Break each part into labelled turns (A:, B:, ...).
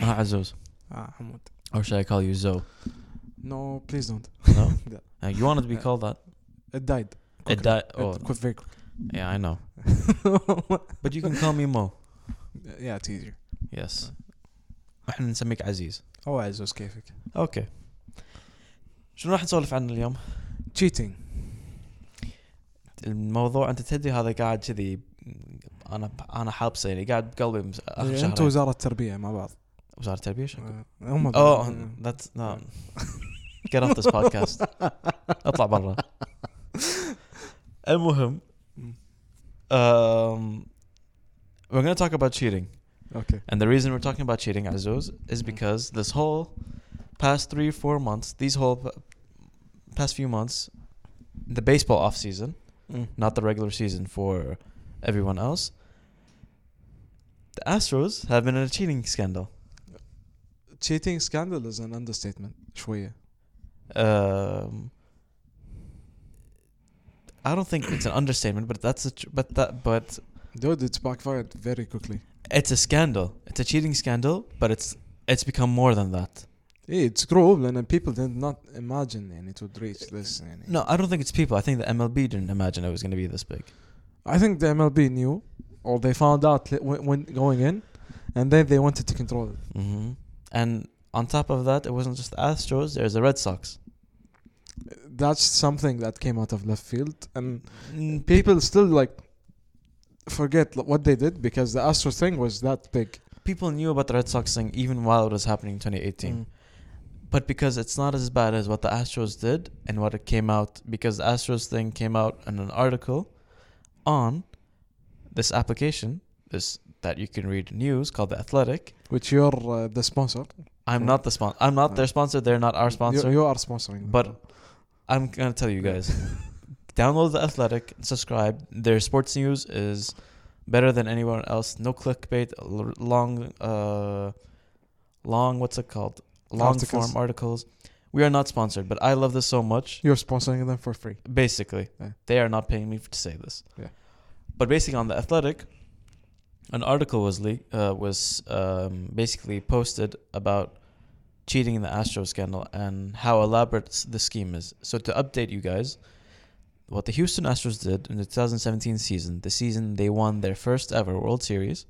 A: Ah, Azuz.
B: Ah, Hamoud.
A: Or should I call you Zo?
B: No, please don't.
A: No?
B: Yeah.
A: Uh, you wanted to be
B: Uh,
A: called that?
B: It died.
A: It
B: quickly.
A: died.
B: It
A: Oh,
B: quit very quick.
A: yeah, I know. But you can call me Mo.
B: yeah, it's easier.
A: Yes. إحنا نسميك عزيز.
B: هو عزوز كيفك
A: أوكي. شنو راح نسولف عنه اليوم؟
B: cheating
A: الموضوع انت تدري هذا قاعد كذي أنا أنا حابسه يعني قاعد بقلبي اخر
B: انت
A: شهرين.
B: وزارة التربية مع بعض
A: وزارة التربية شكو
B: آه، هم
A: اوه that's no get off this podcast اطلع برا المهم um, we're going to talk about cheating
B: اوكي
A: and the reason we're talking about cheating Azuz is because this whole past three four months these whole p- past few months the baseball off season not the regular season for everyone else the Astros have been in a cheating scandal
B: cheating scandal is an understatement شوية
A: um, I don't think it's an understatement, but that's a tr- but that but
B: dude it's backfired very quickly
A: it's a scandal. It's a cheating scandal, but it's it's become more than that.
B: ايه it's grow and people did not imagine يعني it would reach this يعني.
A: No, I don't think it's people. I think the MLB didn't imagine it was going to be this big.
B: I think the MLB knew or they found out li- when, when going in and then they wanted to control it
A: hmm And on top of that, it wasn't just the Astros. There's the Red Sox.
B: that's something that came out of left field and
A: Mm,
B: people still like forget what they did because the Astros thing was that big
A: people knew about the Red Sox thing even while it was happening in 2018.
B: Mm.
A: But because it's not as bad as what the Astros did and what it came out, because the Astros thing came out in an article on this application, this that you can read news called the Athletic.
B: which you're uh, the sponsor
A: I'm not the sponsor. I'm not their sponsor. They're not our sponsor.
B: you, you are sponsoring them.
A: But I'm gonna tell you guys. Download the Athletic, subscribe. Their sports news is better than anyone else. No clickbait, l- long, uh, long. What's it called? Long
B: Articles.
A: form articles. We are not sponsored, but I love this so much.
B: you're sponsoring them for free
A: Basically,
B: Yeah.
A: they are not paying me to say this.
B: Yeah.
A: But basically, on the Athletic, an article was le- uh, was um, basically posted about cheating in the Astro scandal and how elaborate the scheme is. So to update you guys, what the Houston Astros did in the 2017 season, the season they won their first ever World Series,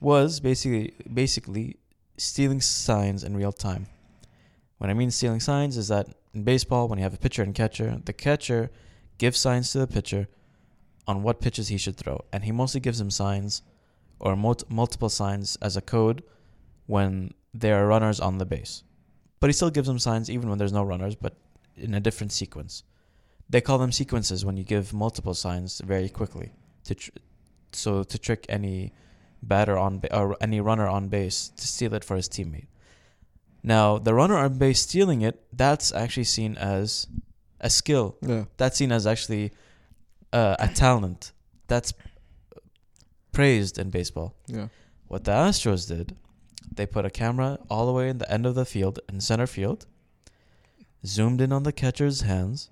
A: was basically basically stealing signs in real time. What I mean stealing signs is that in baseball, when you have a pitcher and catcher, the catcher gives signs to the pitcher on what pitches he should throw, and he mostly gives him signs or mul- multiple signs as a code when there are runners on the base. But he still gives them signs even when there's no runners, but in a different sequence. They call them sequences when you give multiple signs very quickly to tr- so to trick any batter on ba- or any runner on base to steal it for his teammate. Now, the runner on base stealing it, that's actually seen as a skill.
B: yeah
A: That's seen as actually uh, a talent. That's praised in baseball.
B: yeah
A: What the Astros did, they put a camera all the way in the end of the field, in center field, zoomed in on the catcher's hands.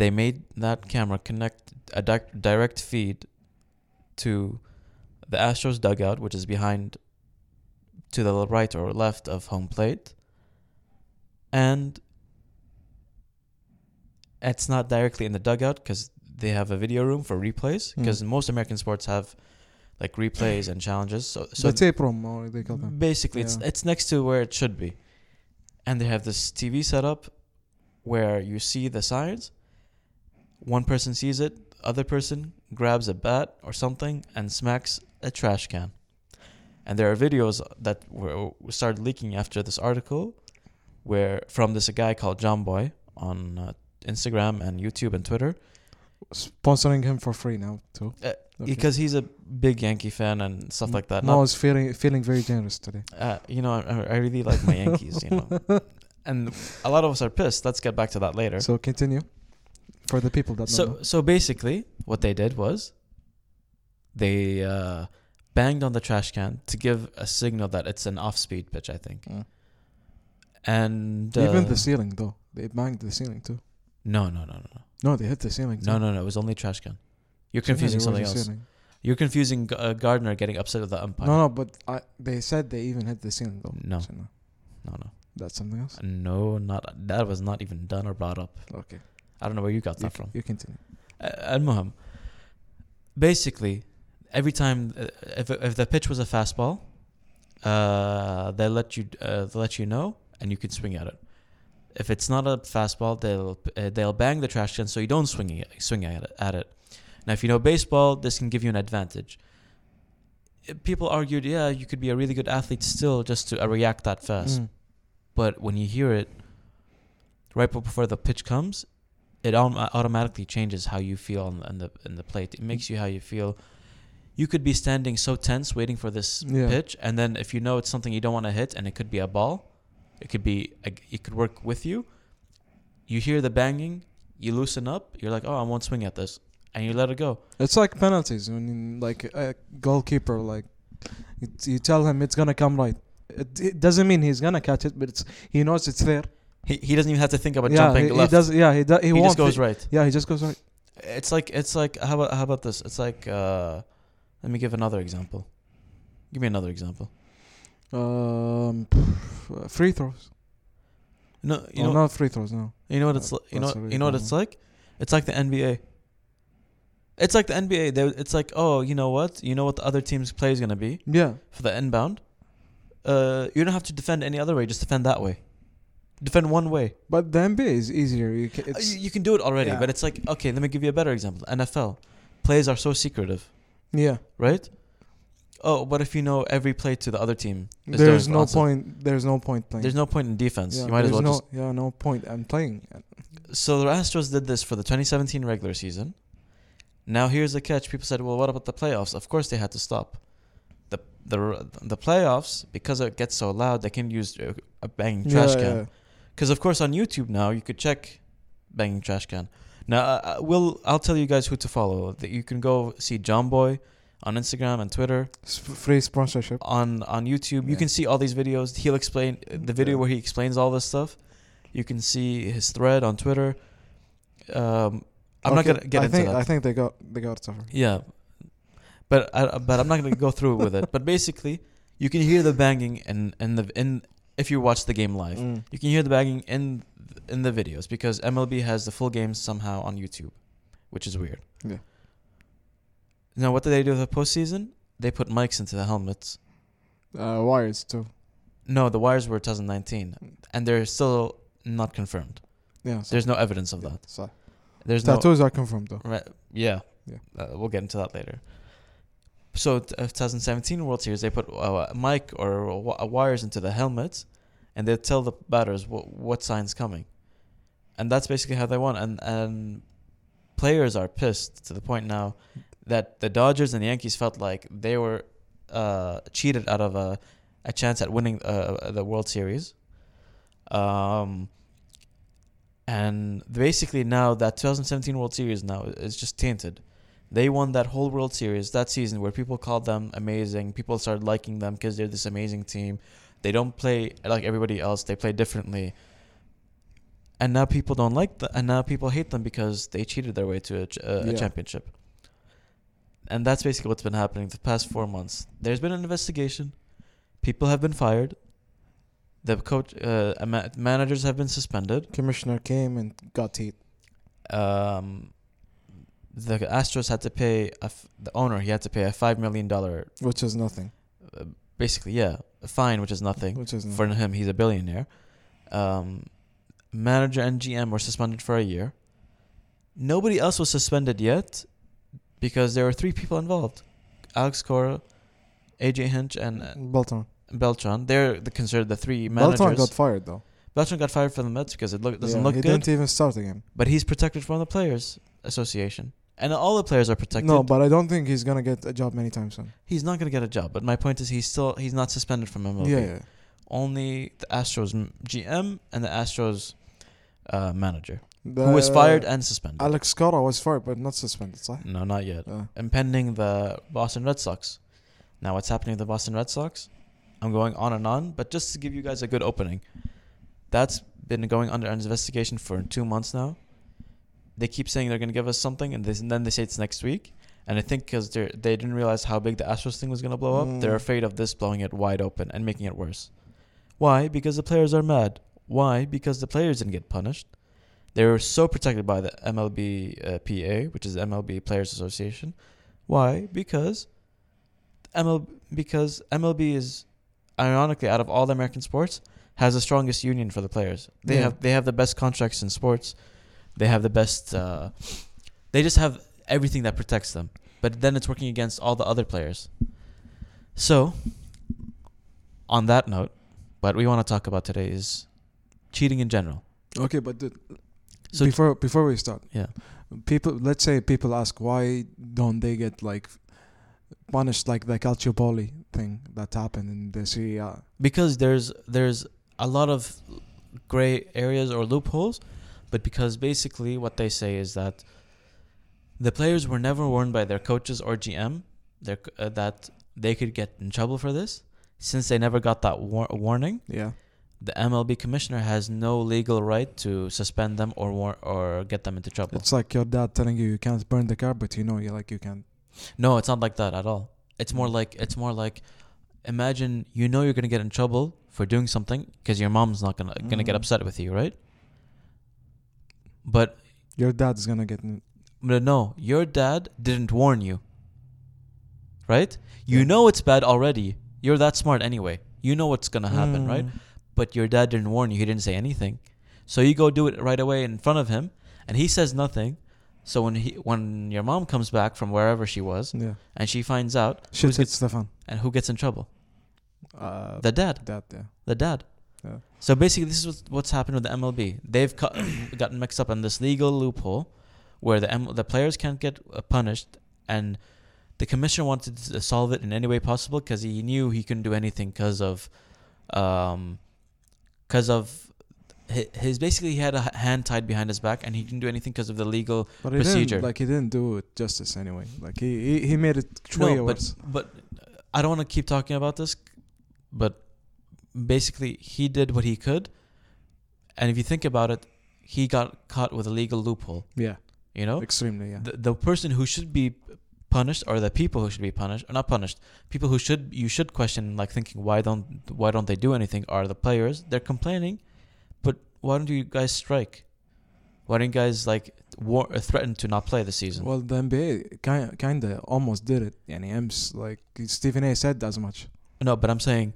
A: They made that camera connect a di- direct feed to the Astros dugout, which is behind to the right or left of home plate. And it's not directly in the dugout because they have a video room for replays.
B: Hmm.
A: Because most American sports have like replays and challenges. So, so
B: the tape room or they call them
A: basically, it's
B: Yeah.
A: it's next to where it should be, and they have this TV setup where you see the sides. One person sees it, other person grabs a bat or something and smacks a trash can. And there are videos that were started leaking after this article, where from this guy called Jomboy on uh, Instagram and YouTube and Twitter,
B: sponsoring him for free now too
A: Uh,
B: Okay.
A: because he's a big Yankee fan and stuff like that.
B: Mo
A: Not-
B: is feeling feeling very generous today
A: uh, you know, I, I really like my Yankees, you know. And a lot of us are pissed. Let's get back to that later.
B: so continue for the people that
A: So,
B: know.
A: so basically, what they did was they uh, banged on the trash can to give a signal that it's an off-speed pitch. I think,
B: Mm.
A: and uh,
B: even the ceiling though they banged the ceiling too
A: no, no, no, no, no,
B: no, they hit the ceiling. exact.
A: No, no, no. It was only trash can. You're confusing something else. You're confusing a uh, Gardner getting upset at the umpire.
B: No, no, but I, they said they even hit the ceiling though.
A: No.
B: So no,
A: no, no.
B: That's something else.
A: No, not that was not even done or brought up.
B: Okay.
A: I don't know where you got
B: you
A: that from.
B: You continue.
A: Uh, Al Muham. Basically, every time uh, if if the pitch was a fastball, uh, they let you uh, they let you know and you could swing at it if it's not a fastball they'll uh, they'll bang the trash can so you don't swing it, swing at it, at it now if you know baseball this can give you an advantage Uh, people argued yeah you could be a really good athlete still just to uh, react that fast
B: Mm.
A: but when you hear it right before the pitch comes, it autom- automatically changes how you feel on, on the in the plate. It makes you how you feel. You could be standing so tense waiting for this
B: Yeah.
A: pitch, and then if you know it's something you don't want to hit, and it could be a ball, it could be it could work with you. You hear the banging, you loosen up. You're like, oh, I won't swing at this, and you let it go.
B: It's like penalties when like a goalkeeper like you tell him it's gonna come right. It, it doesn't mean he's gonna catch it, but it's he knows it's there.
A: He, he doesn't even have to think about
B: yeah,
A: jumping
B: he, he
A: left.
B: does. Yeah, he does. He,
A: he just goes right.
B: Yeah, he just goes right.
A: It's like it's like how about how about this? It's like uh, let me give another example. Give me another example.
B: Um, free throws.
A: No, you
B: oh,
A: know,
B: not free throws. No.
A: you know what it's like. You know,
B: really
A: you know what it's like. It's like the NBA. It's like the NBA. They, it's like, oh, you know what? You know what the other team's play is gonna be
B: Yeah,
A: for the inbound. Uh, you don't have to defend any other way. Just defend that way. Defend one way.
B: but the NBA is easier. You ca
A: Uh, you can do it already,
B: Yeah.
A: but it's like, okay, let me give you a better example. NFL plays are so secretive,
B: yeah.
A: right? Oh, but if you know every play to the other team?
B: There's no point. There's no point playing.
A: There's no point in defense.
B: yeah,
A: you might as well
B: no,
A: just
B: Yeah, no point. I'm playing.
A: So the Astros did this for the 2017 regular season. Now here's the catch. People said, "Well, what about the playoffs?" Of course, they had to stop. the the The playoffs because it gets so loud, they can use a banging trash
B: yeah,
A: can.
B: yeah.
A: Because of course, on YouTube now you could check banging trash can. Now, uh, uh, we'll I'll tell you guys who to follow. That you can go see Jomboy on Instagram and Twitter.
B: Free sponsorship.
A: On on YouTube, you can see all these videos. He'll explain the video
B: Yeah.
A: where he explains all this stuff. You can see his thread on Twitter. Um, I'm not gonna get
B: I
A: into
B: think,
A: that.
B: I think they got they got it suffer.
A: yeah, but I, but I'm not gonna go through with it. But basically, you can hear the banging and and the in if you watch the game live.
B: Mm.
A: You can hear the banging in in the videos because MLB has the full games somehow on YouTube, which is weird.
B: Yeah.
A: Now, what did they do with the postseason? They put mics into the helmets.
B: Uh, wires too.
A: No, the wires were 2019, and they're still not confirmed.
B: Yeah. So,
A: There's no evidence of
B: yeah,
A: that.
B: So.
A: There's no.
B: Tattoos are confirmed though.
A: Right. Yeah.
B: Yeah.
A: Uh, we'll get into that later. So, t- uh, 2017 World Series, they put uh, a mic or w- uh, wires into the helmets, and they tell the batters wh- what sign's coming, and that's basically how they won. And and players are pissed to the point now that the Dodgers and the Yankees felt like they were uh, cheated out of a a chance at winning uh, the World Series. Um, and basically now that 2017 World Series now is just tainted. They won that whole World Series that season where people called them amazing. People started liking them because they're this amazing team. They don't play like everybody else. They play differently. And now people don't like them. And now people hate them because they cheated their way to a, ch- a, a
B: Yeah.
A: championship. And that's basically what's been happening the past four months. There's been an investigation. People have been fired. The coach, uh, ma- managers have been suspended.
B: Commissioner came and got heat.
A: Um, the Astros had to pay a f- the owner. He had to pay a five million dollar,
B: which is nothing.
A: uh, basically, yeah, a fine, which is nothing
B: Which is
A: for him. He's a billionaire. Um, manager and GM were suspended for a year. Nobody else was suspended yet because there were three people involved: Alex Cora, AJ Hinch, and uh,
B: Beltran.
A: Beltran. They're the considered the three managers.
B: Beltran got fired though.
A: Beltran got fired from the Mets because it look, doesn't
B: Yeah,
A: look
B: he
A: good.
B: didn't even start again.
A: But he's protected from the Players Association. And all the players are protected.
B: No, but I don't think he's gonna get a job many times soon.
A: he's not going to get a job. But my point is he's still he's not suspended from MLB.
B: Yeah, yeah.
A: Only the Astros GM and the Astros uh, manager
B: The,
A: who was fired and suspended.
B: Alex Cora was fired, but not suspended. صح?
A: no, not yet.
B: Uh,
A: Impending the Boston Red Sox. Now what's happening to the Boston Red Sox? I'm going on and on, but just to give you guys a good opening. That's been going under investigation for 2 months now. They keep saying they're going to give us something and, this, and then they say it's next week. And I think because they they didn't realize how big the Astros thing was gonna blow up, they're
B: Mm.
A: afraid of this blowing it wide open and making it worse. Why? Because the players are mad. Why? Because the players didn't get punished. They were so protected by the MLB uh, PA, which is the MLB Players Association. Why? Because ML because MLB is ironically out of all the American sports has the strongest union for the players. They
B: Yeah.
A: have they have the best contracts in sports. They have the best. Uh, they just have everything that protects them. But then it's working against all the other players. So, on that note, what we want to talk about today is cheating in general.
B: Okay, but the,
A: So
B: before before we start,
A: yeah,
B: people let's say people ask why don't they get like punished like the Calciopoli thing that happened in the Serie A?
A: because there's there's a lot of gray areas or loopholes, but because basically what they say is that the players were never warned by their coaches or GM their, uh, that they could get in trouble for this. Since they never got that war- warning,
B: Yeah.
A: The MLB commissioner has no legal right to suspend them or war- or get them into trouble.
B: It's like your dad telling you you can't burn the car, but you know you like you can.
A: No, it's not like that at all. It's more like it's more like imagine you know you're gonna get in trouble for doing something because your mom's not gonna gonna get
B: Mhm.
A: upset with you, right? But
B: Your dad's gonna get. In,
A: but no, your dad didn't warn you. Right? You
B: Yeah.
A: know it's bad already. You're that smart anyway. You know what's gonna happen, right? But your dad didn't warn you. He didn't say anything. So you go do it right away in front of him, and he says nothing. So when he when your mom comes back from wherever she was
B: Yeah.
A: and she finds out
B: Shit
A: who's
B: hit
A: get,
B: Stefan.
A: and who gets in trouble,
B: Uh,
A: the dad,
B: dad, yeah.
A: the dad.
B: Yeah.
A: So basically, this is what's- what's happened with the MLB. They've gotten mixed up in this legal loophole where the M- the players can't get uh, punished, and the commissioner wanted to solve it in any way possible because he knew he couldn't do anything because of, um, because of hi- his basically he had a hand tied behind his back and he couldn't do anything because of the legal
B: But he
A: Procedure.
B: didn't like he didn't do it justice anyway. Like he he, he made it
A: No,
B: way
A: but
B: worse.
A: but I don't want to keep talking about this, but basically he did what he could, and if you think about it, he got caught with a legal loophole.
B: Yeah,
A: You know,
B: extremely. Yeah.
A: the, the person who should be punished, or the people who should be punished, or not punished, people who should you should question, like thinking why don't why don't they do anything? Are the players? They're complaining, but why don't you guys strike? Why don't you guys like war, uh, threaten to not play the season?
B: Well, the NBA kind kind of almost did it. Yani Ems like Stephen A. said as much.
A: no, but I'm saying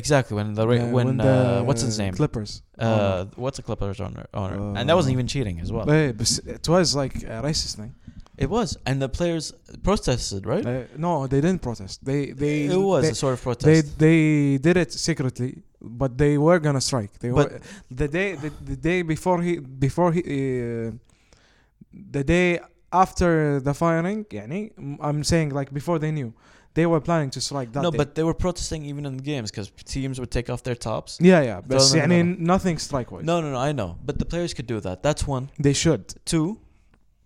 A: exactly when the
B: Yeah,
A: when, uh, what's his name?
B: Clippers.
A: Uh, what's the Clippers owner? owner? and that
B: Uh,
A: wasn't even cheating as well.
B: Eh, but it was like a racist thing.
A: It was, and the players protested, right?
B: Uh, no, they didn't protest. They they
A: it was
B: they,
A: a sort of
B: they
A: protest.
B: they did it secretly, but they were gonna strike. They
A: But-
B: were the day the, the day before he before he uh, the day after the firing. Yani, I'm saying like before they knew, they were planning to strike that
A: no,
B: day.
A: but they were protesting even in the games because teams would take off their tops.
B: yeah, yeah, but
A: No, no, no,
B: يعني nothing strike wise.
A: No, no, no, I know, but the players could do that. That's one.
B: they should.
A: Two,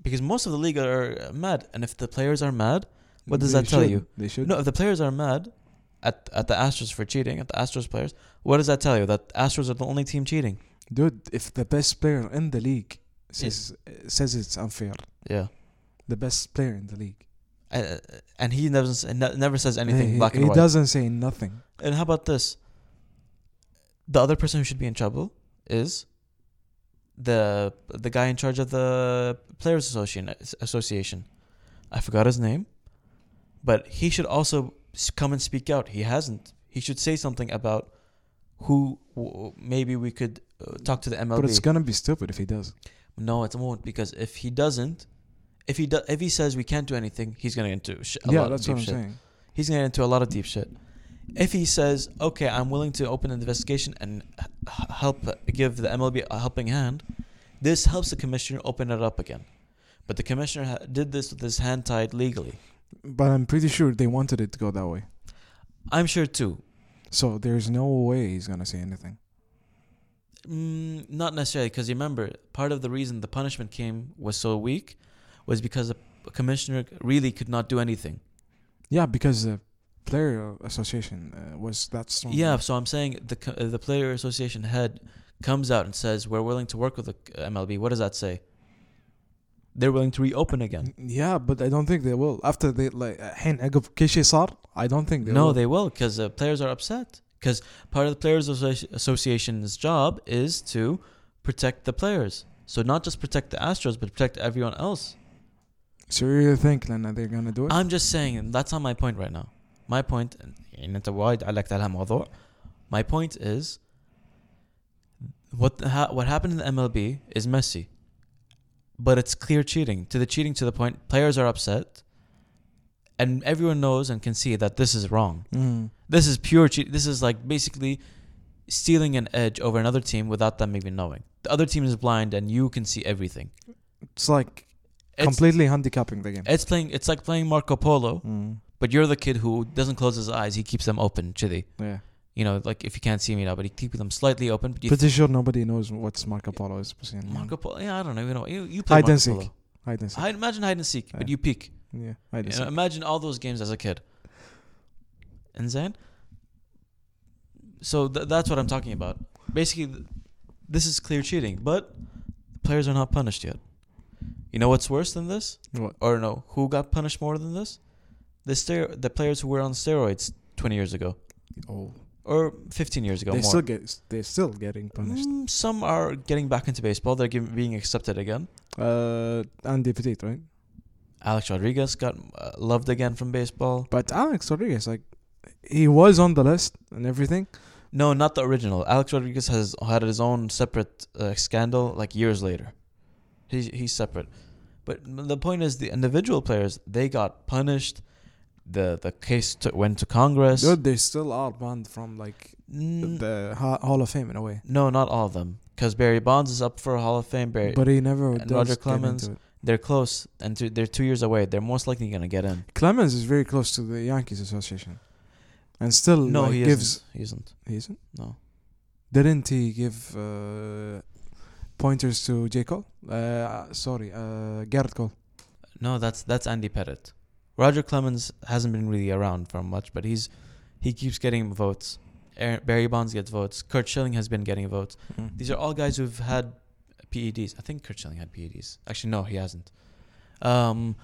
A: because most of the league are uh, mad, and if the players are mad, what does
B: They
A: that tell
B: should.
A: you?
B: They should.
A: no, if the players are mad at at the Astros for cheating, at the Astros players, what does that tell you? That Astros are the only team cheating.
B: Dude, if the best player in the league says says it's unfair,
A: Yeah.
B: the best player in the league,
A: Uh, and he never never says anything
B: he,
A: black
B: he
A: and white.
B: doesn't say nothing.
A: And how about this? The other person who should be in trouble is the the guy in charge of the players association association. I forgot his name, but he should also come and speak out. He hasn't. He should say something about who w- maybe we could uh, talk to the MLB.
B: But it's gonna be stupid if he does.
A: no, it won't because if he doesn't, if he do, if he says we can't do anything, he's gonna get into sh- a
B: yeah,
A: lot
B: that's
A: of deep
B: what I'm
A: shit
B: saying.
A: he's gonna get into a lot of deep shit. If he says, "Okay, I'm willing to open an investigation and help give the MLB a helping hand," this helps the commissioner open it up again. But the commissioner ha- did this with his hand tied legally.
B: But I'm pretty sure they wanted it to go that way.
A: I'm sure too.
B: So there's no way he's gonna say anything.
A: Mm, not necessarily, because remember, part of the reason the punishment came was so weak was because the commissioner really could not do anything.
B: Yeah, because the player association uh, was that strong.
A: Yeah, so I'm saying the co- uh, the player association head comes out and says we're willing to work with the uh, MLB. What does that say? they're willing to reopen again.
B: Yeah, but I don't think they will. After they like الحين عقب كل شيء صار I don't think they
A: no,
B: will.
A: they will because uh, players are upset. Because part of the players Associ- association's job is to protect the players. So not just protect the Astros, but protect everyone else.
B: So you think then they're gonna do it?
A: I'm just saying and that's not my point right now. My point يعني انت وايد علقت على الموضوع. My point is what the, ha- what happened in the MLB is messy. But it's clear cheating. To the cheating to the point players are upset and everyone knows and can see that this is wrong.
B: Mm.
A: This is pure cheat. This is like basically stealing an edge over another team without them even knowing. The other team is blind and you can see everything.
B: It's like
A: It's,
B: completely handicapping the game.
A: it's playing it's like playing Marco Polo,
B: Mm.
A: But you're the kid who doesn't close his eyes; he keeps them open, chidi.
B: Yeah.
A: You know, like if you can't see me now, but he keeps them slightly open. But
B: Pretty sure nobody knows what Marco Polo is.
A: Marco Polo, yeah, I don't know. You, you play
B: hide
A: Marco
B: and seek.
A: Polo.
B: Hide and seek.
A: Imagine hide and seek,
B: yeah.
A: but you peek.
B: Yeah, hide and
A: you
B: seek.
A: Know, imagine all those games as a kid. And then, so th- that's what I'm talking about. Basically, this is clear cheating, but players are not punished yet. You know what's worse than this?
B: What?
A: Or no, who got punished more than this? The stero- the players who were on steroids 20 years ago
B: Oh,
A: or 15 years ago.
B: they still get. They're still getting punished.
A: Mm, some are getting back into baseball. They're giv being accepted again.
B: Uh, Andy Pettitte, right?
A: Alex Rodriguez got uh, loved again from baseball.
B: But Alex Rodriguez, like, he was on the list and everything.
A: No, not the original. Alex Rodriguez has had his own separate uh, scandal like years later. He's he's separate. But the point is, the individual players they got punished. The the case to, went to Congress.
B: Dude, they still are banned from like
A: Mm,
B: the Hall of Fame in a way.
A: no, not all of them. Because Barry Bonds is up for a Hall of Fame. Barry,
B: But he never
A: and Roger Clemens. they're close, and two, they're two years away. They're most likely gonna get in.
B: Clemens is very close to the Yankees Association, and still
A: No,
B: like,
A: he
B: gives.
A: isn't. He isn't.
B: He isn't.
A: No.
B: Didn't he give uh, pointers to J Cole? Uh, sorry, uh, Gerrit Cole.
A: No, that's that's Andy Pettitte. Roger Clemens hasn't been really around for much, but he's he keeps getting votes. Aaron, Barry Bonds gets votes. Curt Schilling has been getting votes. These are all guys who've had PEDs. I think Curt Schilling had PEDs. Actually, no, he hasn't. Um,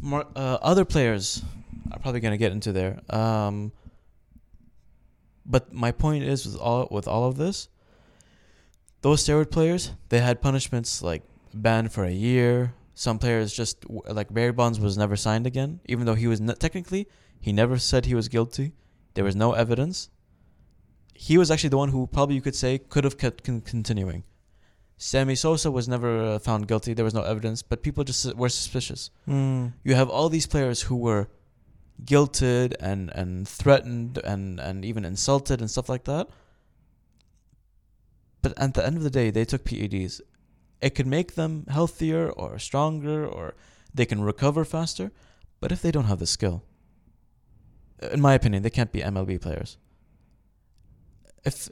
A: more, uh, other players are probably gonna get into there. Um, but my point is with all with all of this, those steroid players they had punishments like banned for a year. Some players just like Barry Bonds was never signed again, even though he was ne- technically he never said he was guilty. There was no evidence. He was actually the one who probably you could say could have kept con- continuing. Sammy Sosa was never uh, found guilty. There was no evidence, but people just were suspicious.
B: Mm.
A: You have all these players who were guilted and and threatened and and even insulted and stuff like that. But at the end of the day, they took PEDs. It could make them healthier or stronger or they can recover faster. But if they don't have the skill, in my opinion, they can't be MLB players. If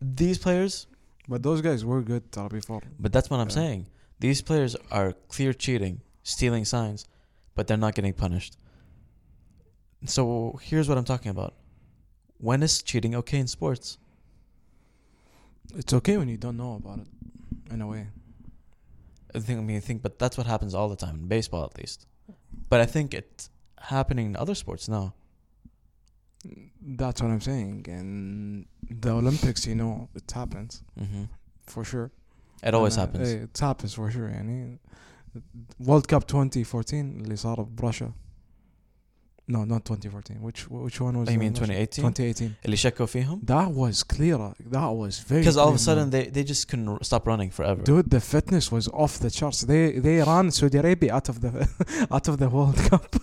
A: these players,
B: But those guys were good before.
A: but that's what I'm
B: Yeah.
A: saying. These players are clear cheating, stealing signs, but they're not getting punished. So here's what I'm talking about. When is cheating okay in sports?
B: It's okay when you don't know about it, in a way.
A: I think I mean I think but that's what happens all the time in baseball at least. But I think it's happening in other sports now.
B: That's what I'm saying. And the Olympics, you know, it happens
A: hmm
B: for sure.
A: It always
B: And, uh,
A: happens.
B: eh, it happens for sure. يعني World Cup 2014 اللي صار برشا. No, not 2014. Which which one was?
A: Oh, you
B: uh,
A: mean
B: Russia?
A: 2018?
B: 2018.
A: اللي شكوا فيهم?
B: That was clear. That was very.
A: Because all of a
B: clear,
A: sudden
B: man.
A: they, they just couldn't r- stop running forever.
B: Dude, the fitness was off the charts. They they ran Saudi Arabia out of the out of the World Cup.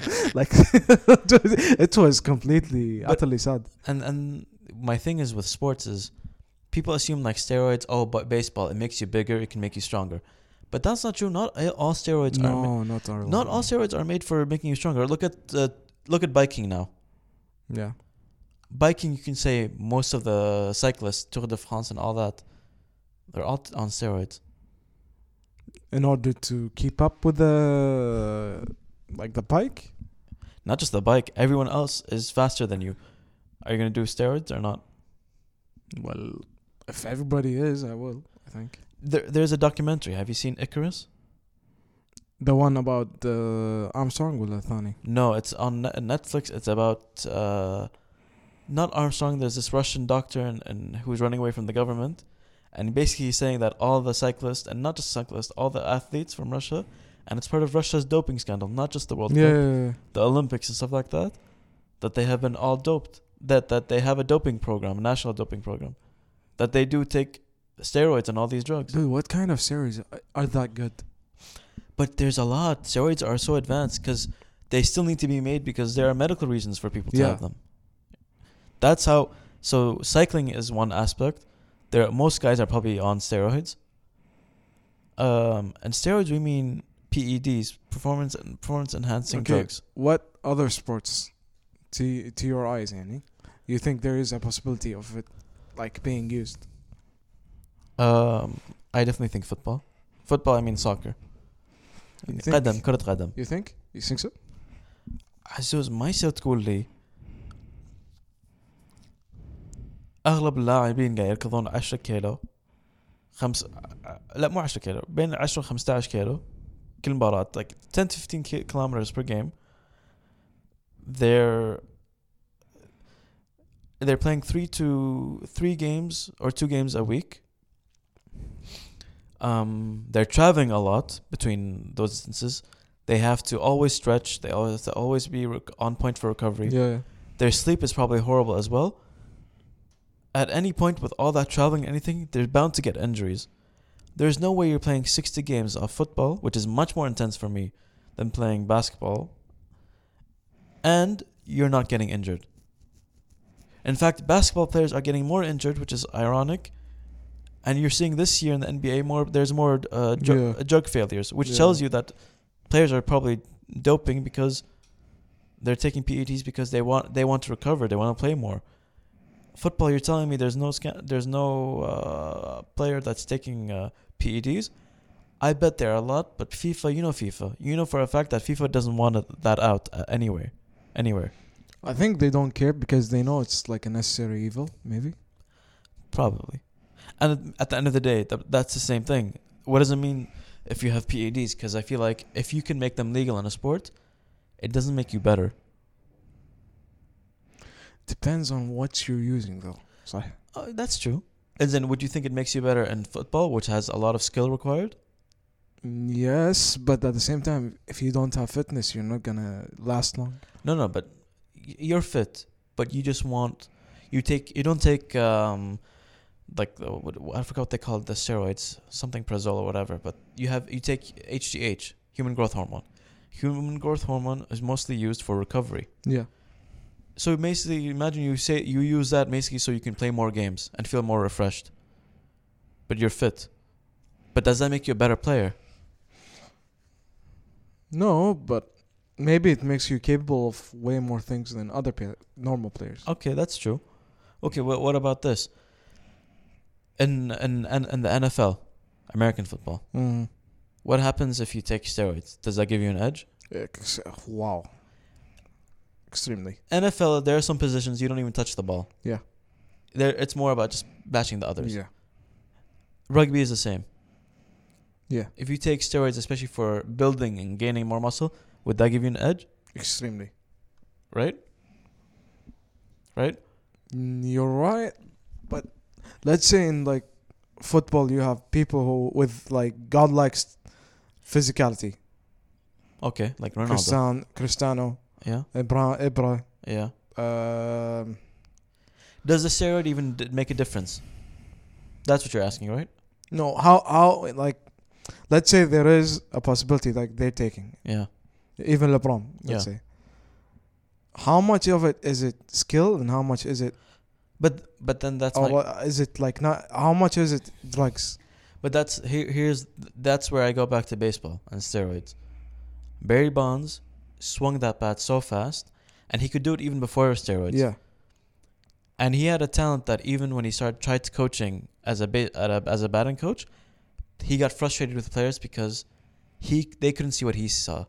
B: like dude, it was completely
A: But-
B: utterly sad.
A: And and my thing is with sports is people assume like steroids, oh, but baseball it makes you bigger, it can make you stronger. But that's not true. Not all steroids are ma-
B: No, not all.
A: not all steroids are made for making you stronger. Look at uh, look at biking now.
B: Yeah.
A: Biking, you can say most of the cyclists, Tour de France and all that, they're all t- on steroids.
B: In order to keep up with the like the bike.
A: Not just the bike. Everyone else is faster than you. Are you gonna do steroids or not?
B: Well, if everybody is, I will. I think
A: There, there's a documentary. Have you seen Icarus?
B: The one about uh, Armstrong ولا الثاني؟
A: No, it's on Ne- Netflix. It's about uh, not Armstrong. There's this Russian doctor and, and who's running away from the government, and basically he's saying that all the cyclists and not just cyclists, all the athletes from Russia, and it's part of Russia's doping scandal, not just the World
B: Yeah,
A: Cup,
B: yeah, yeah.
A: the Olympics and stuff like that, that they have been all doped. That that they have a doping program, a national doping program, that they do take steroids and all these drugs.
B: Dude, what kind of series are- are that good?
A: But there's a lot. Steroids are so advanced because they still need to be made because there are medical reasons for people to
B: Yeah.
A: have them. That's how. So cycling is one aspect. There, most guys are probably on steroids. Um, and steroids we mean PEDs, performance and performance enhancing
B: Okay.
A: drugs.
B: What other sports, to to your eyes, Annie, you think there is a possibility of it, like being used?
A: Um, I definitely think football. Football, I mean soccer.
B: You think-
A: قدم كرة قدم.
B: You think? You think so?
A: عزوز ما يصير تقول لي اغلب اللاعبين قاعد يركضون 10 كيلو خمس لا مو 10 كيلو بين 10 و 15 كيلو كل مباراة like 10 to 15 ki- kilometers per game they're they're playing three to three games or two games a week um they're traveling a lot between those distances they have to always stretch. They always have to always be rec- on point for recovery.
B: Yeah.
A: Their sleep is probably horrible as well. At any point with all that traveling, anything, they're bound to get injuries. There's no way you're playing 60 games of football, which is much more intense for me than playing basketball, and you're not getting injured. In fact, basketball players are getting more injured, which is ironic. And you're seeing this year in the NBA more. There's more uh, ju-
B: Yeah.
A: drug failures, which
B: Yeah.
A: tells you that players are probably doping because they're taking PEDs because they want they want to recover. They want to play more. Football, you're telling me there's no there's no uh, player that's taking uh, PEDs. I bet there are a lot, but FIFA, you know FIFA, you know for a fact that FIFA doesn't want that out uh, anywhere, anywhere.
B: I think they don't care because they know it's like a necessary evil. Maybe.
A: Probably. And at the end of the day, th- that's the same thing. What does it mean if you have PEDs? Because I feel like if you can make them legal in a sport, it doesn't make you better.
B: Depends on what you're using though. Sorry.
A: Uh, that's true. And then, would you think it makes you better in football, which has a lot of skill required?
B: Yes, but at the same time, if you don't have fitness, you're not gonna last long.
A: No, no, but y- you're fit, but you just want you take you don't take um like the, what, I forgot what they call it, the steroids, something Prazol or whatever. But you have you take HGH, human growth hormone. Human growth hormone is mostly used for recovery.
B: Yeah.
A: So basically, imagine you say you use that basically so you can play more games and feel more refreshed. But you're fit. But does that make you a better player?
B: No, but maybe it makes you capable of way more things than other pa- normal players.
A: Okay, that's true. Okay, what what about this? In in in, in the NFL, American football,
B: Mm.
A: what happens if you take steroids? Does that give you an edge?
B: Ex- wow. Extremely.
A: NFL, there are some positions you don't even touch the ball.
B: Yeah.
A: There, it's more about just bashing the others.
B: Yeah.
A: Rugby is the same.
B: Yeah.
A: If you take steroids, especially for building and gaining more muscle, would that give you an edge?
B: Extremely.
A: Right. Right.
B: Mm, You're right, but let's say in like football, you have people who with like godlike physicality.
A: Okay, like Ronaldo.
B: Cristiano, Cristiano,
A: Yeah.
B: Ibra, Ibra.
A: Yeah.
B: Um,
A: Does the steroid even d- make a difference? That's what you're asking, right?
B: no, how how like, let's say there is a possibility like they're taking
A: Yeah.
B: even LeBron. Let's
A: Yeah.
B: say. How much of it is it skill and how much is it
A: But but then that's
B: oh,
A: my,
B: what- is it like not how much is it drugs?
A: but that's here here's that's where I go back to baseball and steroids. Barry Bonds swung that bat so fast, and he could do it even before steroids.
B: Yeah.
A: and he had a talent that even when he started tried coaching as a, ba- at a as a batting coach, he got frustrated with players because he they couldn't see what he saw,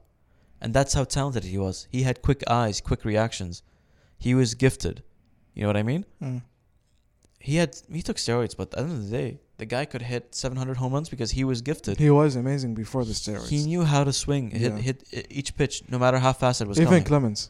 A: and that's how talented he was. He had quick eyes, quick reactions. He was gifted. You know what I mean?
B: Mm.
A: He had he took steroids, but at the end of the day, The guy could hit 700 home runs because he was gifted.
B: He was amazing before the steroids.
A: He knew how to swing, hit,
B: Yeah.
A: hit each pitch, no matter how fast it was
B: Even
A: coming.
B: Clemens.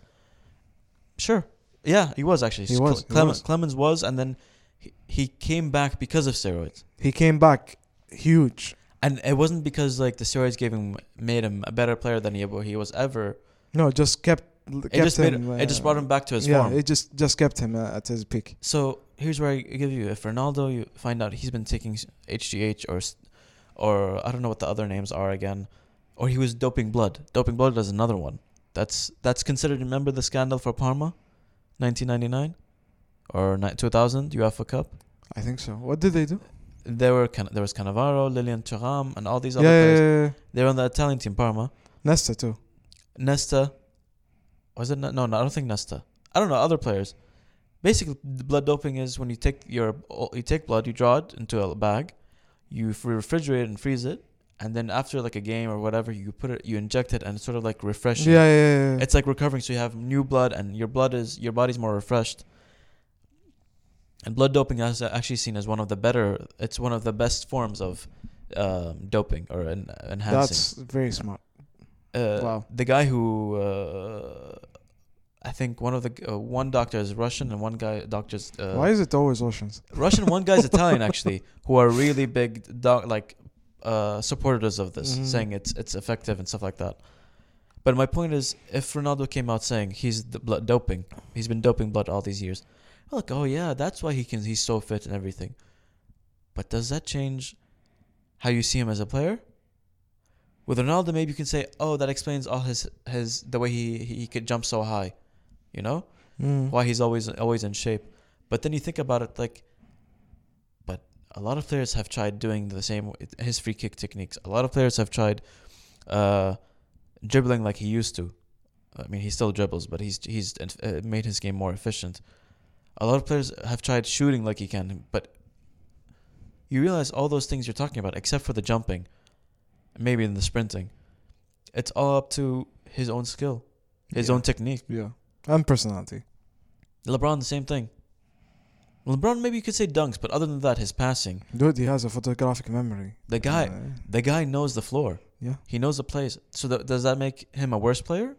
A: Sure. Yeah, he was actually.
B: He
A: Cle-
B: was, he
A: Clemens,
B: was.
A: Clemens was, and then he, he came back because of steroids.
B: He came back huge.
A: And it wasn't because like the steroids gave him made him a better player than he, he was ever.
B: No, just kept.
A: It just made
B: him,
A: it just brought him back to his
B: yeah,
A: form.
B: it just just kept him uh, at his peak.
A: So here's where I give you: if Ronaldo, you find out he's been taking HGH or, or I don't know what the other names are again, or he was doping blood. Doping blood is another one. That's that's considered. Remember the scandal for Parma, 1999, or ni- 2000 UEFA Cup.
B: I think so. What did they do?
A: There were Can- there was Cannavaro, Lilian Thuram, and all these other
B: yeah,
A: players.
B: yeah, yeah.
A: They were on the Italian team, Parma.
B: Nesta too.
A: Nesta, was it? No, no, I don't think Nesta. I don't know other players. Basically, the blood doping is when you take your you take blood, you draw it into a bag, you refrigerate it and freeze it, and then after like a game or whatever, you put it, you inject it, and it's sort of like refreshing.
B: Yeah, yeah, yeah. yeah.
A: It's like recovering, so you have new blood, and your blood is your body's more refreshed. And blood doping is actually seen as one of the better. It's one of the best forms of um, doping or en- enhancing.
B: That's very smart.
A: Uh,
B: Wow.
A: The guy who uh, I think one of the uh, one doctor is Russian and one guy doctor's uh,
B: Why is it always oceans?
A: Russian. One guy's Italian actually, who are really big doc like uh, supporters of this,
B: Mhm.
A: saying it's it's effective and stuff like that. But my point is, if Ronaldo came out saying he's the blood doping, he's been doping blood all these years, like oh yeah, that's why he can he's so fit and everything. But does that change how you see him as a player? With Ronaldo, maybe you can say, oh, that explains all his his the way he he could jump so high, you know
B: Mm.
A: why he's always always in shape. But then you think about it like but a lot of players have tried doing the same his free kick techniques. A lot of players have tried uh, dribbling like he used to. I mean, he still dribbles, but he's he's uh, made his game more efficient. A lot of players have tried shooting like he can, but you realize all those things you're talking about, except for the jumping, maybe in the sprinting, it's all up to his own skill, his
B: Yeah.
A: own technique.
B: Yeah. And personality.
A: LeBron, the same thing. LeBron, maybe you could say dunks, but other than that, his passing.
B: Dude, he has a photographic memory.
A: The guy,
B: Uh,
A: the guy knows the floor.
B: yeah.
A: He knows the place. So th- does that make him a worse player?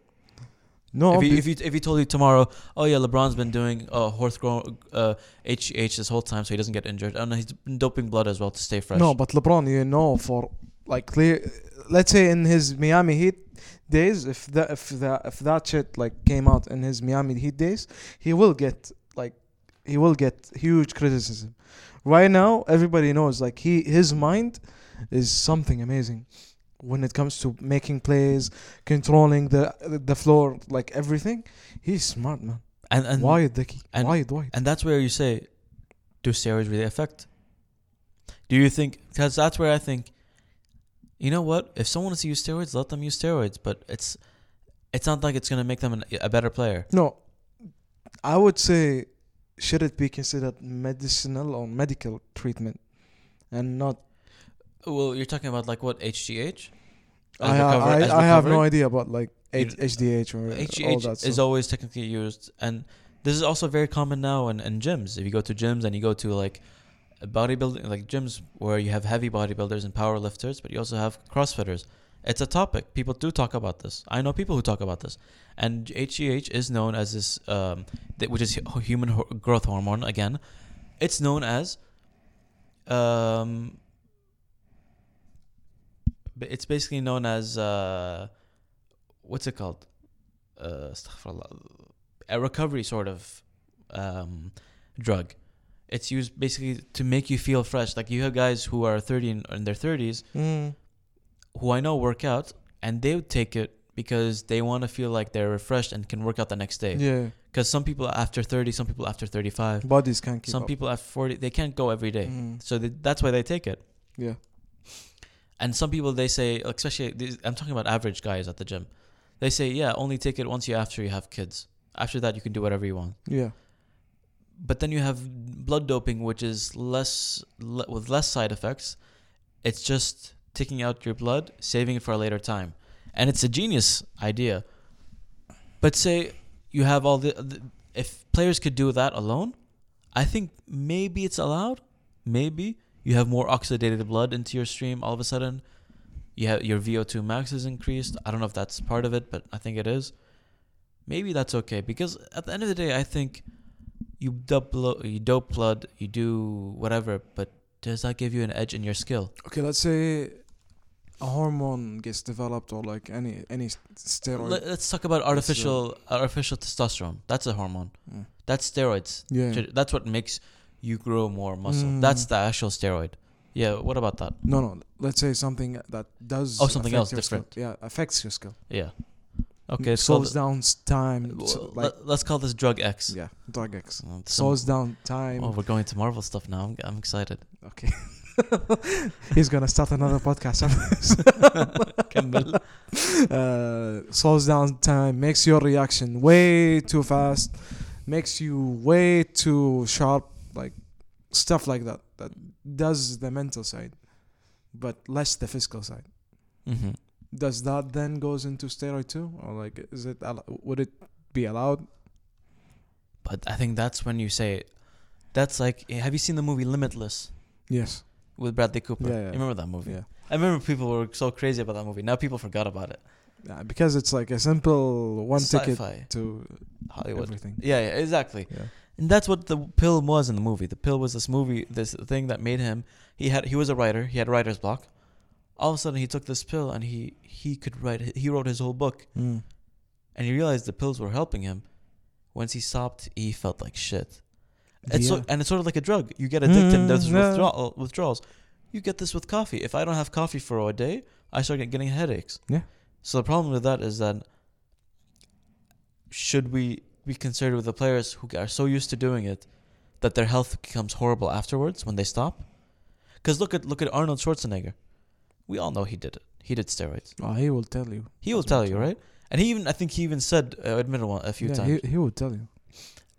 B: No,
A: if, he, if he if told you tomorrow, oh yeah, LeBron's been doing uh, horse grown uh, HGH this whole time, so he doesn't get injured. And he's been doping blood as well to stay fresh.
B: No, but LeBron, you know, for like clear, let's say in his Miami Heat days, if that if that if that shit like came out in his Miami Heat days, he will get like he will get huge criticism. Right now, everybody knows like he his mind is something amazing when it comes to making plays, controlling the the floor, like everything. He's smart, man.
A: and and
B: Dicky,
A: and-
B: wide.
A: and that's where you say, do steroids really affect? Do you think? Because that's where I think. You know what? If someone wants to use steroids, let them use steroids. But it's, it's not like it's gonna make them an, a better player.
B: No, I would say should it be considered medicinal or medical treatment, and not.
A: Well, you're talking about like what HGH? As
B: I,
A: recover-
B: I, I have no idea about like H- HDH or all that
A: HGH
B: stuff.
A: is always technically used, and this is also very common now in, in gyms. If you go to gyms and you go to like bodybuilding, like gyms where you have heavy bodybuilders and power lifters, but you also have CrossFitters. It's a topic. People do talk about this. I know people who talk about this, and HGH is known as this, um, which is hu- human ho- growth hormone. Again, it's known as, um, it's basically known as uh, what's it called? Uh, a recovery sort of um, drug. It's used basically to make you feel fresh. Like you have guys who are 30 in, in their 30s
B: Mm.
A: who I know work out and they would take it because they want to feel like they're refreshed and can work out the next day.
B: Yeah,
A: Because some people after 30, some people after 35,
B: bodies can't keep
A: some
B: up.
A: people after 40, they can't go every day.
B: Mm.
A: So they, that's why they take it.
B: Yeah,
A: And some people they say, especially these, I'm talking about average guys at the gym. They say, yeah, only take it once you after you have kids. After that, you can do whatever you want.
B: yeah,
A: But then you have blood doping, which is less le- with less side effects. It's just taking out your blood, saving it for a later time, and it's a genius idea. But say you have all the, the if players could do that alone, I think maybe it's allowed. Maybe you have more oxidated blood into your stream all of a sudden. You have your VO2 max is increased. I don't know if that's part of it, but I think it is. Maybe that's okay because at the end of the day, I think you dope blo- you dope blood, you do whatever, but does that give you an edge in your skill?
B: Okay, let's say a hormone gets developed or like any any steroid.
A: Let, us talk about artificial artificial testosterone. That's a hormone.
B: Mm.
A: That's steroids.
B: yeah.
A: That's what makes you grow more muscle.
B: Mm.
A: That's the actual steroid. Yeah. What about that?
B: No, no. Let's say something that does.
A: Oh, something else different.
B: Skill. Yeah, affects your skill.
A: Yeah. Okay, mm,
B: slows down time. like,
A: Let's call this drug X.
B: yeah, drug X.
A: Some-
B: Slows down time.
A: oh, we're going to Marvel stuff now. I'm, I'm excited.
B: Okay. He's gonna start another podcast. Uh, slows down time, makes your reaction way too fast, makes you way too sharp, like stuff like that. That does the mental side, but less the physical side.
A: Mm-hmm.
B: Does that then goes into steroid too, or like is it would it be allowed?
A: But I think that's when you say, that's like, eh, have you seen the movie Limitless
B: Yes.
A: with Bradley Cooper?
B: Yeah, yeah.
A: You remember that movie?
B: Yeah.
A: I remember people were so crazy about that movie. Now people forgot about it.
B: Yeah, because it's like a simple one ticket
A: Sci-fi,
B: to
A: Hollywood.
B: everything.
A: Yeah, yeah, exactly.
B: Yeah.
A: And that's what the pill was in the movie. The pill was this movie, this thing that made him. He had he was a writer. He had writer's block. All of a sudden, he took this pill and he he could write. He wrote his whole book,
B: Mm.
A: and he realized the pills were helping him. Once he stopped, he felt like shit. It's so, and it's sort of like a drug. You get addicted.
B: Mm,
A: There's
B: yeah.
A: withdrawal, withdrawals. You get this with coffee. If I don't have coffee for a day, I start getting headaches.
B: Yeah.
A: So the problem with that is that should we be concerned with the players who are so used to doing it that their health becomes horrible afterwards when they stop? Because look at look at Arnold Schwarzenegger. We all know he did it. He did steroids.
B: Oh, he will tell you.
A: He will tell you, right? And he even I think he even said uh, admitted one a few
B: yeah,
A: times.
B: He, he will tell you.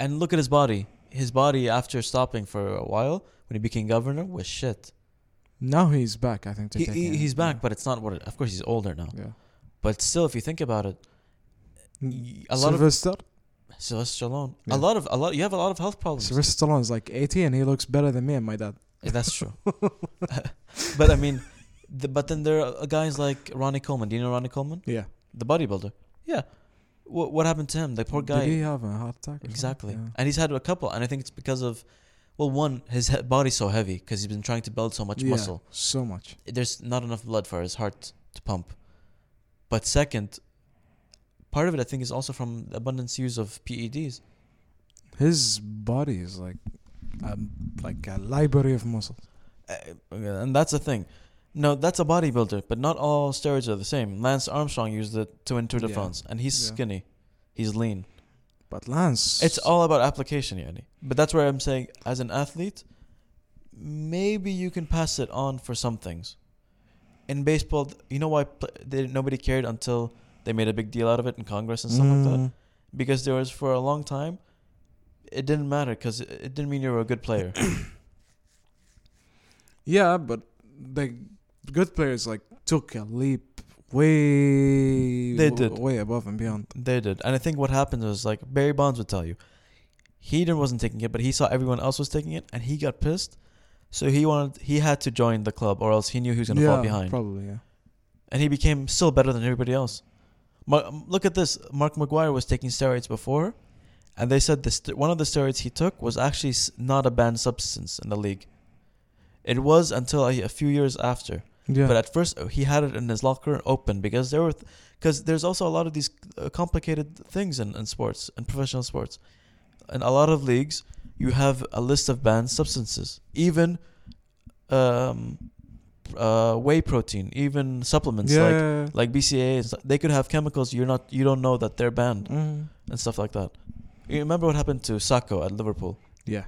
A: And look at his body. His body after stopping for a while when he became governor was shit.
B: Now he's back. I think. To
A: He, he, he's back,
B: Yeah.
A: but it's not what. It, of course, he's older now.
B: yeah.
A: But still, if you think about it, a lot of
B: Sylvester.
A: Sylvester Stallone,
B: Yeah.
A: a lot of a lot. You have a lot of health problems.
B: Sylvester Stallone is like 80 and he looks better than me and my dad.
A: Yeah, That's true. but I mean, the, but then there are guys like Ronnie Coleman. Do you know Ronnie Coleman,
B: Yeah.
A: the bodybuilder? Yeah. What what happened to him? The poor guy.
B: Did he have a heart attack?
A: Exactly.
B: something?
A: And he's had a couple, and I think it's because of, well, one, his he- body's so heavy because he's been trying to build so much
B: Yeah.
A: muscle.
B: Yeah, so much.
A: There's not enough blood for his heart to pump. But second, part of it I think is also from the abundance use of PEDs.
B: His body is like, um, like a library of muscles.
A: Uh, and that's the thing. No, that's a bodybuilder, but not all steroids are the same. Lance Armstrong used it to win Tour de
B: Yeah.
A: France, and he's
B: Yeah.
A: skinny. He's lean.
B: But Lance,
A: It's all about application, yani. But that's where I'm saying, as an athlete, maybe you can pass it on for some things. In baseball, th- you know why pl- they, nobody cared until they made a big deal out of it in Congress and stuff like that?
B: Mm,
A: Because there was, for a long time, it didn't matter because it, it didn't mean you were a good player.
B: Yeah, but the good players like took a leap way
A: They did.
B: way above and beyond.
A: They did. And I think what happened was like Barry Bonds would tell you. He didn't wasn't taking it, but he saw everyone else was taking it and he got pissed. So he wanted he had to join the club or else he knew he was gonna
B: yeah,
A: fall behind.
B: Probably, yeah.
A: And he became still better than everybody else. Mar- look at this. Mark McGwire was taking steroids before, and they said this one of the steroids he took was actually s- not a banned substance in the league. It was until a, a few years after.
B: Yeah.
A: But at first, uh, he had it in his locker open because there were, because there's also a lot of these uh, complicated things in, in sports and professional sports. In a lot of leagues, you have a list of banned substances, even um, uh, whey protein, even supplements
B: yeah.
A: like
B: yeah, yeah.
A: like BCA. and They could have chemicals you're not you don't know that they're banned
B: Mhm.
A: and stuff like that. You remember what happened to Sakho at Liverpool,
B: yeah.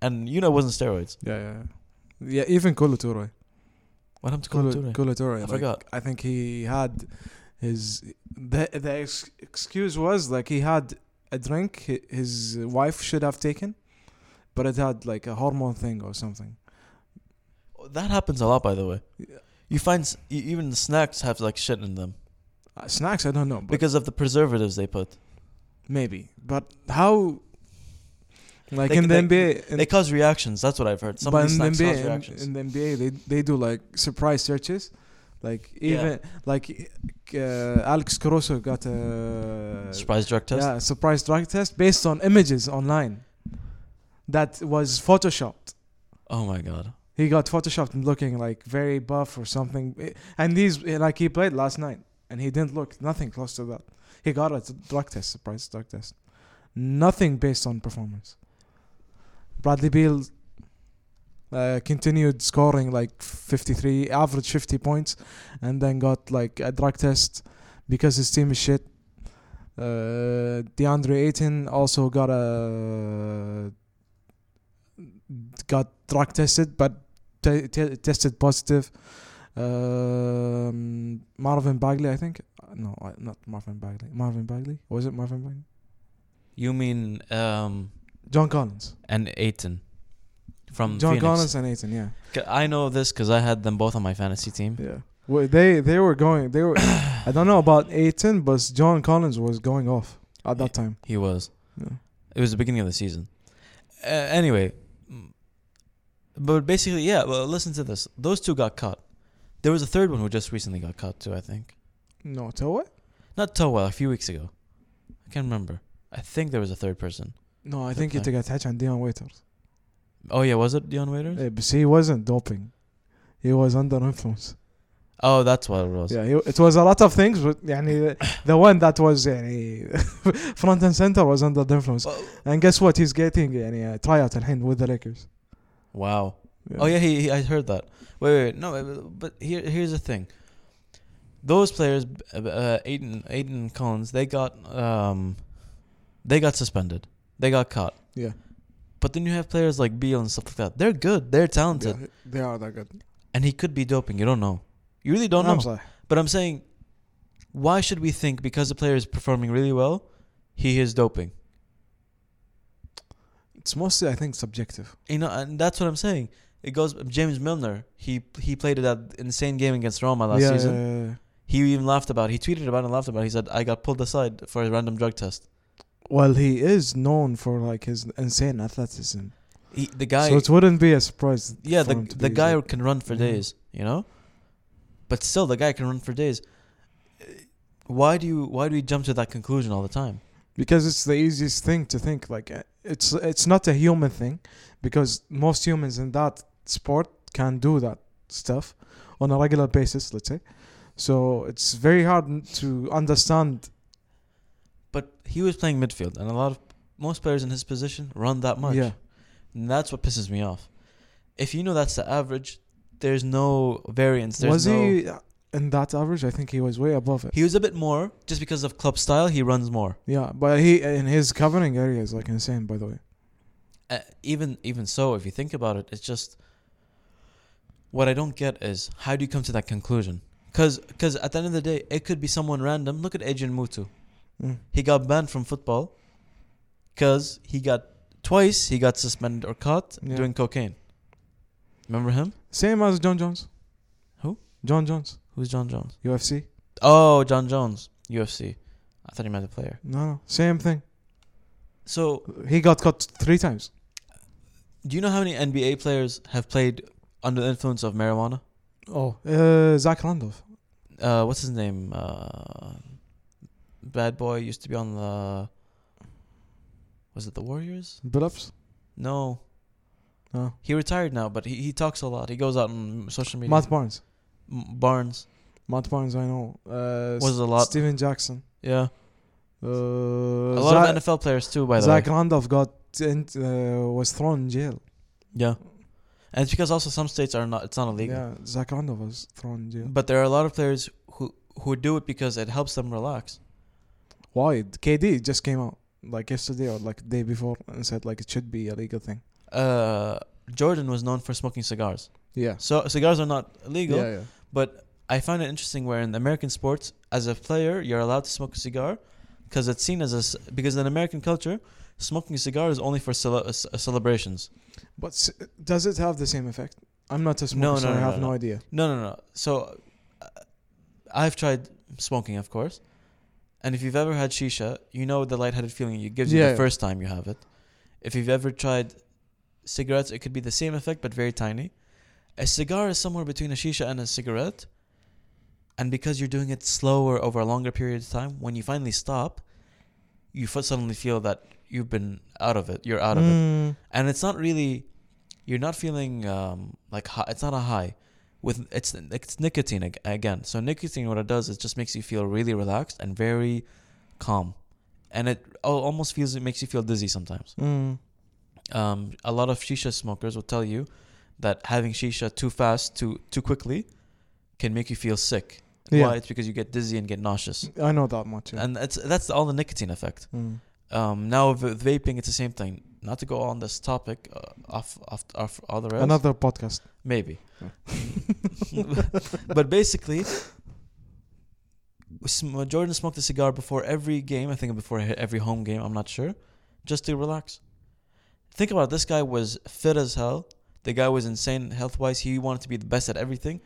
A: and you know it wasn't steroids.
B: Yeah, yeah, yeah. Yeah, even Kolo Toure.
A: What happened to Kolo
B: Kolo
A: Toure?
B: Kolo
A: I
B: like,
A: forgot.
B: I think he had his the the ex- excuse was like he had a drink his wife should have taken, but it had like a hormone thing or something.
A: That happens a lot, by the way.
B: Yeah.
A: You find s- even the snacks have like shit in them
B: Uh, snacks, I don't know, but
A: because of the preservatives they put.
B: maybe. But how? Like
A: They-
B: in the NBA, in,
A: They cause reactions. That's what I've heard. Some
B: but
A: of these
B: in the NBA,
A: cause reactions.
B: in the NBA, they they do like surprise searches, like even like uh, Alex Caruso got a
A: Surprise drug test.
B: yeah surprise drug test based on images online that was photoshopped.
A: Oh my god.
B: He got photoshopped and looking like very buff or something, and these like he played last night and he didn't look nothing close to that. He got a drug test, surprise drug test, nothing based on performance. Bradley Beal uh, continued scoring like 53, average 50 points, and then got like a drug test because his team is shit. Uh, DeAndre Ayton also got a got drug tested, but t- t- tested positive. Um, Marvin Bagley, I think. No, not Marvin Bagley. Marvin Bagley was it Marvin Bagley?
A: You mean um
B: John Collins.
A: and Ayton from
B: John
A: Phoenix.
B: Collins and Ayton. Yeah,
A: I know this because I had them both on my fantasy team.
B: yeah. Well, they they were going. They were. I don't know about Ayton, but John Collins was going off at that time.
A: He was.
B: Yeah.
A: It was the beginning of the season. Uh, anyway, but basically, yeah. Well, listen to this. Those two got caught. There was a third one who just recently got caught too. I think
B: No, to what?
A: not Towa a few weeks ago. I can't remember. I think there was a third person.
B: No, I think he took a touch on Dion Waiters.
A: Oh yeah, was it Dion Waiters?
B: Yeah, but he wasn't doping. He was under influence.
A: Oh, that's what it was.
B: Yeah, he, it was a lot of things, but يعني the one that was يعني front and center was under the influence.
A: Oh.
B: And guess what? He's getting يعني a uh, tryout hand with the Lakers.
A: Wow. Yeah. Oh yeah, he, he, I heard that. Wait, wait, wait. no, but here here's the thing. Those players, uh, uh, Ayton Ayton Collins, they got um, they got suspended. They got caught.
B: Yeah.
A: But then you have players like Beal and stuff like that. They're good. They're talented,
B: Yeah, they are that good.
A: and he could be doping. You don't know. You really don't
B: I'm
A: know.
B: sorry.
A: But I'm saying, why should we think because the player is performing really well, he is doping?
B: It's mostly, I think, subjective.
A: You know, and that's what I'm saying. It goes. James Milner. He he played that insane game against Roma last
B: yeah,
A: season.
B: yeah, yeah.
A: He even laughed about. it. He tweeted about it and laughed about. it. He said, "I got pulled aside for a random drug test."
B: Well, he is known for like his insane athleticism.
A: He, the guy,
B: so it wouldn't be a surprise.
A: yeah, the the guy can run for days, you know. But still, the guy can run for days. Why do you why do we jump to that conclusion all the time?
B: because it's the easiest thing to think. Like uh, it's it's not a human thing, because most humans in that sport can do that stuff on a regular basis. Let's say, so it's very hard to understand.
A: But he was playing midfield, and a lot of most players in his position run that much.
B: Yeah,
A: And that's what pisses me off. If you know that's the average, there's no variance. There's
B: was
A: no,
B: he in that average? I think he was way above it.
A: He was a bit more just because of club style. He runs more.
B: Yeah, but he in his covering area is like insane. By the way,
A: Uh, even even so, if you think about it, it's just what I don't get is how do you come to that conclusion? Because because at the end of the day, it could be someone random. Look at Adrian Mutu.
B: Mm.
A: He got banned from football because he got twice he got suspended or caught
B: Yeah.
A: doing cocaine. Remember him?
B: same as Jon Jones.
A: Who?
B: Jon Jones,
A: Who's Jon Jones?
B: UFC.
A: Oh, Jon Jones, UFC. I thought he meant a player.
B: No, no, same thing.
A: So,
B: He got caught three times.
A: do you know how many NBA players have played under the influence of marijuana?
B: Oh, uh, Zach Randolph.
A: uh, what's his name? Uh, bad boy used to be on the. Was it the Warriors?
B: Billups.
A: No,
B: Oh.
A: he retired now, but he, he talks a lot. He goes out on social media.
B: Matt Barnes.
A: M- Barnes
B: Matt Barnes, I know. Uh,
A: was a lot.
B: Stephen Jackson.
A: yeah,
B: Uh,
A: a lot
B: Zach,
A: of NFL players too. By the
B: Zach
A: way,
B: Randolph got in, uh, was thrown in jail.
A: yeah, and it's because also some states are not. It's not illegal.
B: Yeah, Zach Randolph was thrown in jail.
A: But there are a lot of players who who do it because it helps them relax.
B: Why? KD just came out like yesterday or like the day before and said like it should be a legal thing.
A: Uh, Jordan was known for smoking cigars.
B: Yeah.
A: So cigars are not illegal.
B: Yeah, yeah.
A: But I find it interesting where in American sports, as a player, you're allowed to smoke a cigar because it's seen as a because in American culture, smoking a cigar is only for cele- uh, celebrations.
B: But does it have the same effect? I'm not a smoker,
A: No,
B: so
A: no,
B: I
A: no,
B: have
A: no,
B: no,
A: no.
B: idea.
A: No, no, no. So uh, I've tried smoking, of course, and if you've ever had shisha, you know the lightheaded feeling it gives you
B: Yeah,
A: the
B: yeah.
A: first time you have it. if you've ever tried cigarettes, it could be the same effect but very tiny. A cigar is somewhere between a shisha and a cigarette. And because you're doing it slower over a longer period of time, when you finally stop, you f- suddenly feel that you've been out of it. You're out of it.
B: Mm,
A: And it's not really, you're not feeling um, like high, it's not a high. With it's it's nicotine again. So nicotine, what it does is just makes you feel really relaxed and very calm, and it almost feels it makes you feel dizzy sometimes.
B: mm.
A: Um, a lot of shisha smokers will tell you that having shisha too fast, too too quickly, can make you feel sick.
B: Yeah.
A: Why? It's because you get dizzy and get nauseous,
B: I know that much. Yeah.
A: and that's that's all the nicotine effect.
B: Mm.
A: Um, now with with vaping, it's the same thing. Not to go on this topic uh, off off off the.
B: Another podcast.
A: Maybe. but basically, Jordan smoked a cigar before every game. I think before every home game. I'm not sure, just to relax. Think about it. This guy was fit as hell. The guy was insane health wise. He wanted to be the best at everything,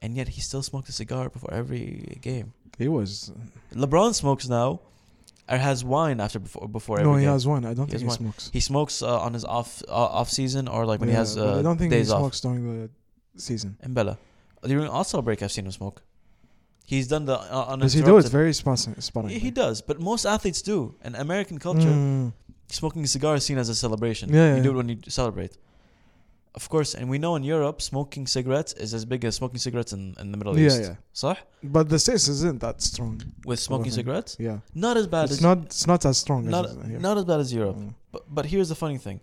A: and yet he still smoked a cigar before every game.
B: He was.
A: LeBron smokes now, or has wine after before before every
B: No, he
A: game.
B: has one. I don't
A: He
B: think
A: has
B: he
A: one.
B: smokes.
A: He smokes uh, on his off uh, off season or like when he
B: Yeah,
A: has
B: but
A: uh,
B: I don't think he
A: days off.
B: smokes during the season.
A: In Bella. During All Star break, I've seen him smoke. He's done the uh,
B: Does he do it very spotting
A: He, he does, but most athletes do. In American culture,
B: Mm.
A: smoking a cigar is seen as a celebration.
B: Yeah,
A: you
B: yeah.
A: do it when you celebrate. Of course, and we know in Europe, smoking cigarettes is as big as smoking cigarettes in, in the Middle
B: Yeah,
A: East.
B: yeah.
A: صح?
B: But the states isn't that strong.
A: With smoking cigarettes,
B: Yeah.
A: not as bad
B: It's
A: as
B: not. It's not as strong
A: not
B: as here.
A: not as bad as Europe.
B: Mm.
A: But but here's the funny thing,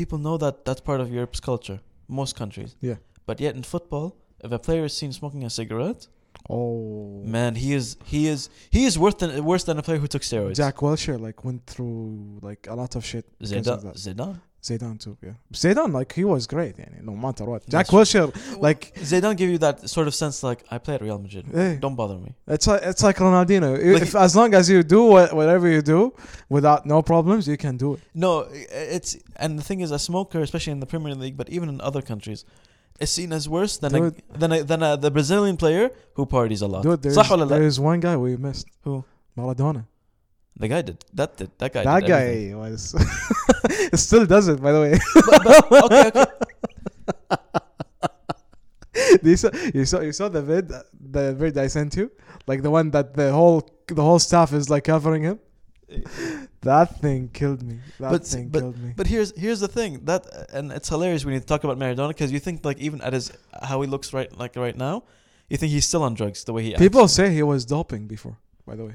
A: people know that that's part of Europe's culture. Most countries.
B: Yeah.
A: But yet in football, if a player is seen smoking a cigarette,
B: Oh.
A: man, he is he is he is worse than worse than a player who took steroids.
B: Jack Wilshere like went through like a lot of shit.
A: Zidane. Zidane.
B: Zidane too, yeah. Zidane, like he was great, yeah. no matter what. Jack Wilshere, like
A: Zidane give you that sort of sense, like I play at Real Madrid, don't bother me.
B: It's like it's like Ronaldinho.
A: Like,
B: if, as long as you do whatever you do without no problems, you can do it.
A: No, it's and the thing is, a smoker, especially in the Premier League, but even in other countries, is seen as worse than
B: dude, a,
A: than a, than a, the Brazilian player who parties a lot.
B: Dude,
A: there, is,
B: there is one guy we missed.
A: Who?
B: Maradona.
A: The guy did that. Did that guy?
B: that guy
A: everything.
B: was still does it by the way.
A: But- but- okay, okay.
B: you saw you saw you saw the vid uh, the vid I sent you like the one that the whole the whole staff is like covering him. That thing killed me. That
A: But-
B: thing
A: but-
B: killed me.
A: But here's here's the thing that and it's hilarious when you talk about Maradona because you think like even at his how he looks right like right now, you think he's still on drugs the way he acts.
B: People say he was doping before. By the way,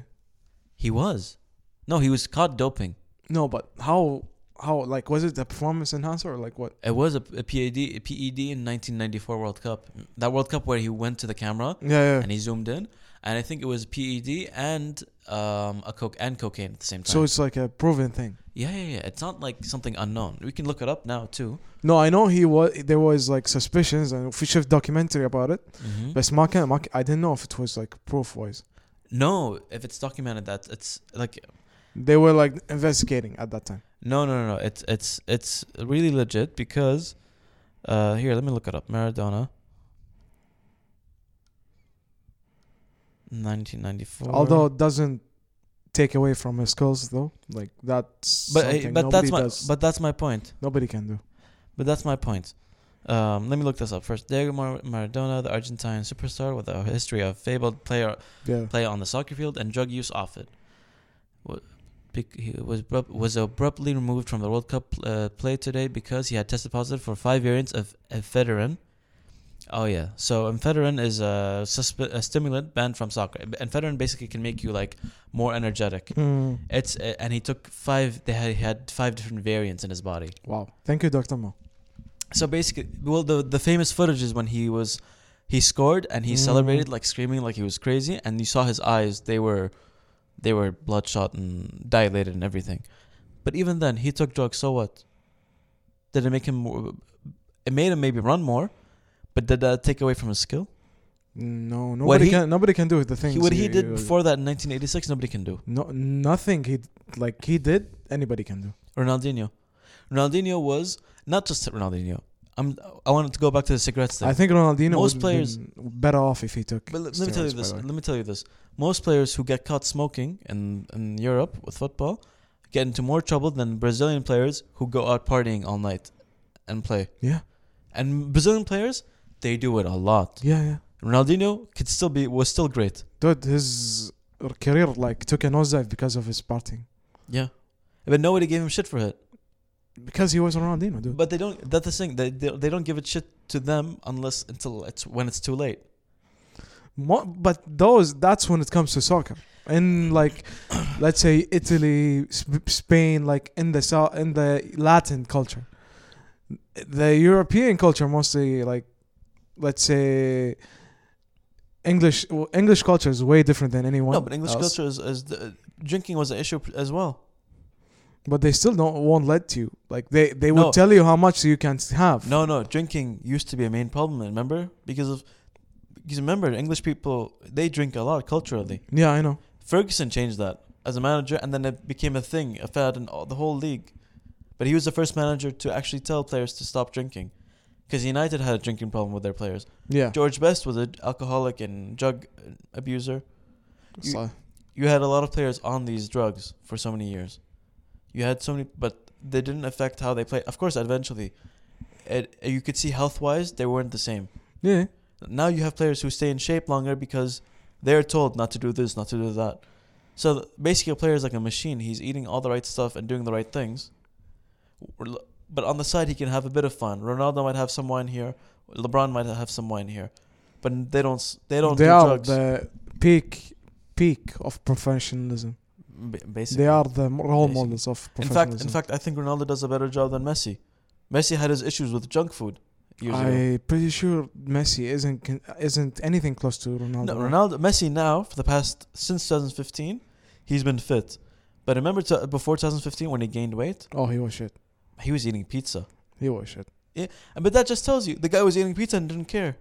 A: he was, no, he was caught doping.
B: No, but how how like was it a performance enhancer or like what?
A: It was a, a ped a PED in 1994 World Cup. That World Cup where he went to the camera
B: yeah, yeah.
A: and he zoomed in, and I think it was PED and um a coke and cocaine at the same time.
B: So it's like a proven thing.
A: Yeah, yeah, yeah. It's not like something unknown. We can look it up now too.
B: No, I know he was. There was like suspicions and official documentary about it,
A: mm-hmm.
B: but Mark, Mark, I didn't know if it was like proof wise.
A: No, if it's documented that it's like
B: they were like investigating at that time.
A: No, no, no, no. It's it's it's really legit because uh here, let me look it up. Maradona. 1994.
B: Although it doesn't take away from his skills though. Like that's
A: but
B: something
A: but that's my
B: does.
A: but that's my point.
B: nobody can do.
A: But that's my point. Um, let me look this up first. Diego Mar- Maradona, the Argentine superstar with a history of fabled player
B: Yeah.
A: play on the soccer field and drug use off it. He was was abruptly removed from the World Cup uh, play today because he had tested positive for five variants of ephedrine. Oh yeah, so ephedrine is a, susp- a stimulant banned from soccer. Ephedrine basically can make you like more energetic.
B: Mm.
A: It's uh, and he took five. They had, he had five different variants in his body.
B: Wow. Thank you, Doctor Mo.
A: So basically, well, the the famous footage is when he was he scored and he
B: Mm.
A: celebrated like screaming like he was crazy, and you saw his eyes; they were they were bloodshot and dilated and everything. But even then, he took drugs. So what? Did it make him? More, it made him maybe run more, but did that take away from his skill?
B: No, nobody
A: he-
B: can. Nobody can do the things
A: He, what he
B: you-
A: did
B: uh,
A: before that in 1986, nobody can do.
B: No, nothing. He like he did. Anybody can do.
A: Ronaldinho, Ronaldinho was not just Ronaldinho. I'm. I wanted to go back to the cigarettes thing.
B: I think Ronaldinho
A: Most
B: would
A: players-
B: better off if he took.
A: But let, let me tell you this. Let me tell you this. Most players who get caught smoking in in Europe with football get into more trouble than Brazilian players who go out partying all night and play.
B: Yeah,
A: And Brazilian players, they do it a lot.
B: yeah, yeah.
A: Ronaldinho could still be was still great.
B: Dude, his career like took a nosedive because of his partying.
A: Yeah. But nobody gave him shit for it.
B: Because he was Ronaldinho, dude.
A: But they don't. That's the thing. They, they they don't give a shit to them unless until it's when it's too late.
B: Mo- but those that's when it comes to soccer in like let's say italy Sp- spain like in the south in the latin culture the european culture mostly like let's say english well, english culture is way different than anyone
A: no, but English
B: else.
A: culture is, is the, drinking was an issue as well.
B: But they still don't won't let you like they they will
A: No.
B: tell you how much you can have
A: No, no, drinking used to be a main problem. Remember, because of because remember, English people they drink a lot culturally.
B: yeah i know
A: Ferguson changed that as a manager, and then it became a thing, a fad in all, the whole league. But he was the first manager to actually tell players to stop drinking, because United had a drinking problem with their players.
B: yeah
A: George Best was an alcoholic and drug uh, abuser. You-
B: So,
A: You had a lot of players on these drugs for so many years. You had so many, but they didn't affect how they played. Of course, eventually, it, you could see health wise they weren't the same.
B: yeah
A: Now you have players who stay in shape longer because they're told not to do this, not to do that. So basically, a player is like a machine. He's eating all the right stuff and doing the right things. But on the side, he can have a bit of fun. Ronaldo might have some wine here. LeBron might have some wine here, but they don't. They don't
B: they
A: do
B: are
A: drugs.
B: the peak peak of professionalism
A: basically,
B: they are the role
A: Basically.
B: models of
A: In fact, in fact, I think Ronaldo does a better job than Messi. Messi had his issues with junk food.
B: I'm pretty sure Messi isn't isn't anything close to Ronaldo.
A: No? Ronaldo, Messi now for the past since 2015, he's been fit. But remember to, before 2015 when he gained weight,
B: Oh, he was shit.
A: he was eating pizza.
B: He was shit
A: And But that just tells you the guy was eating pizza and didn't care.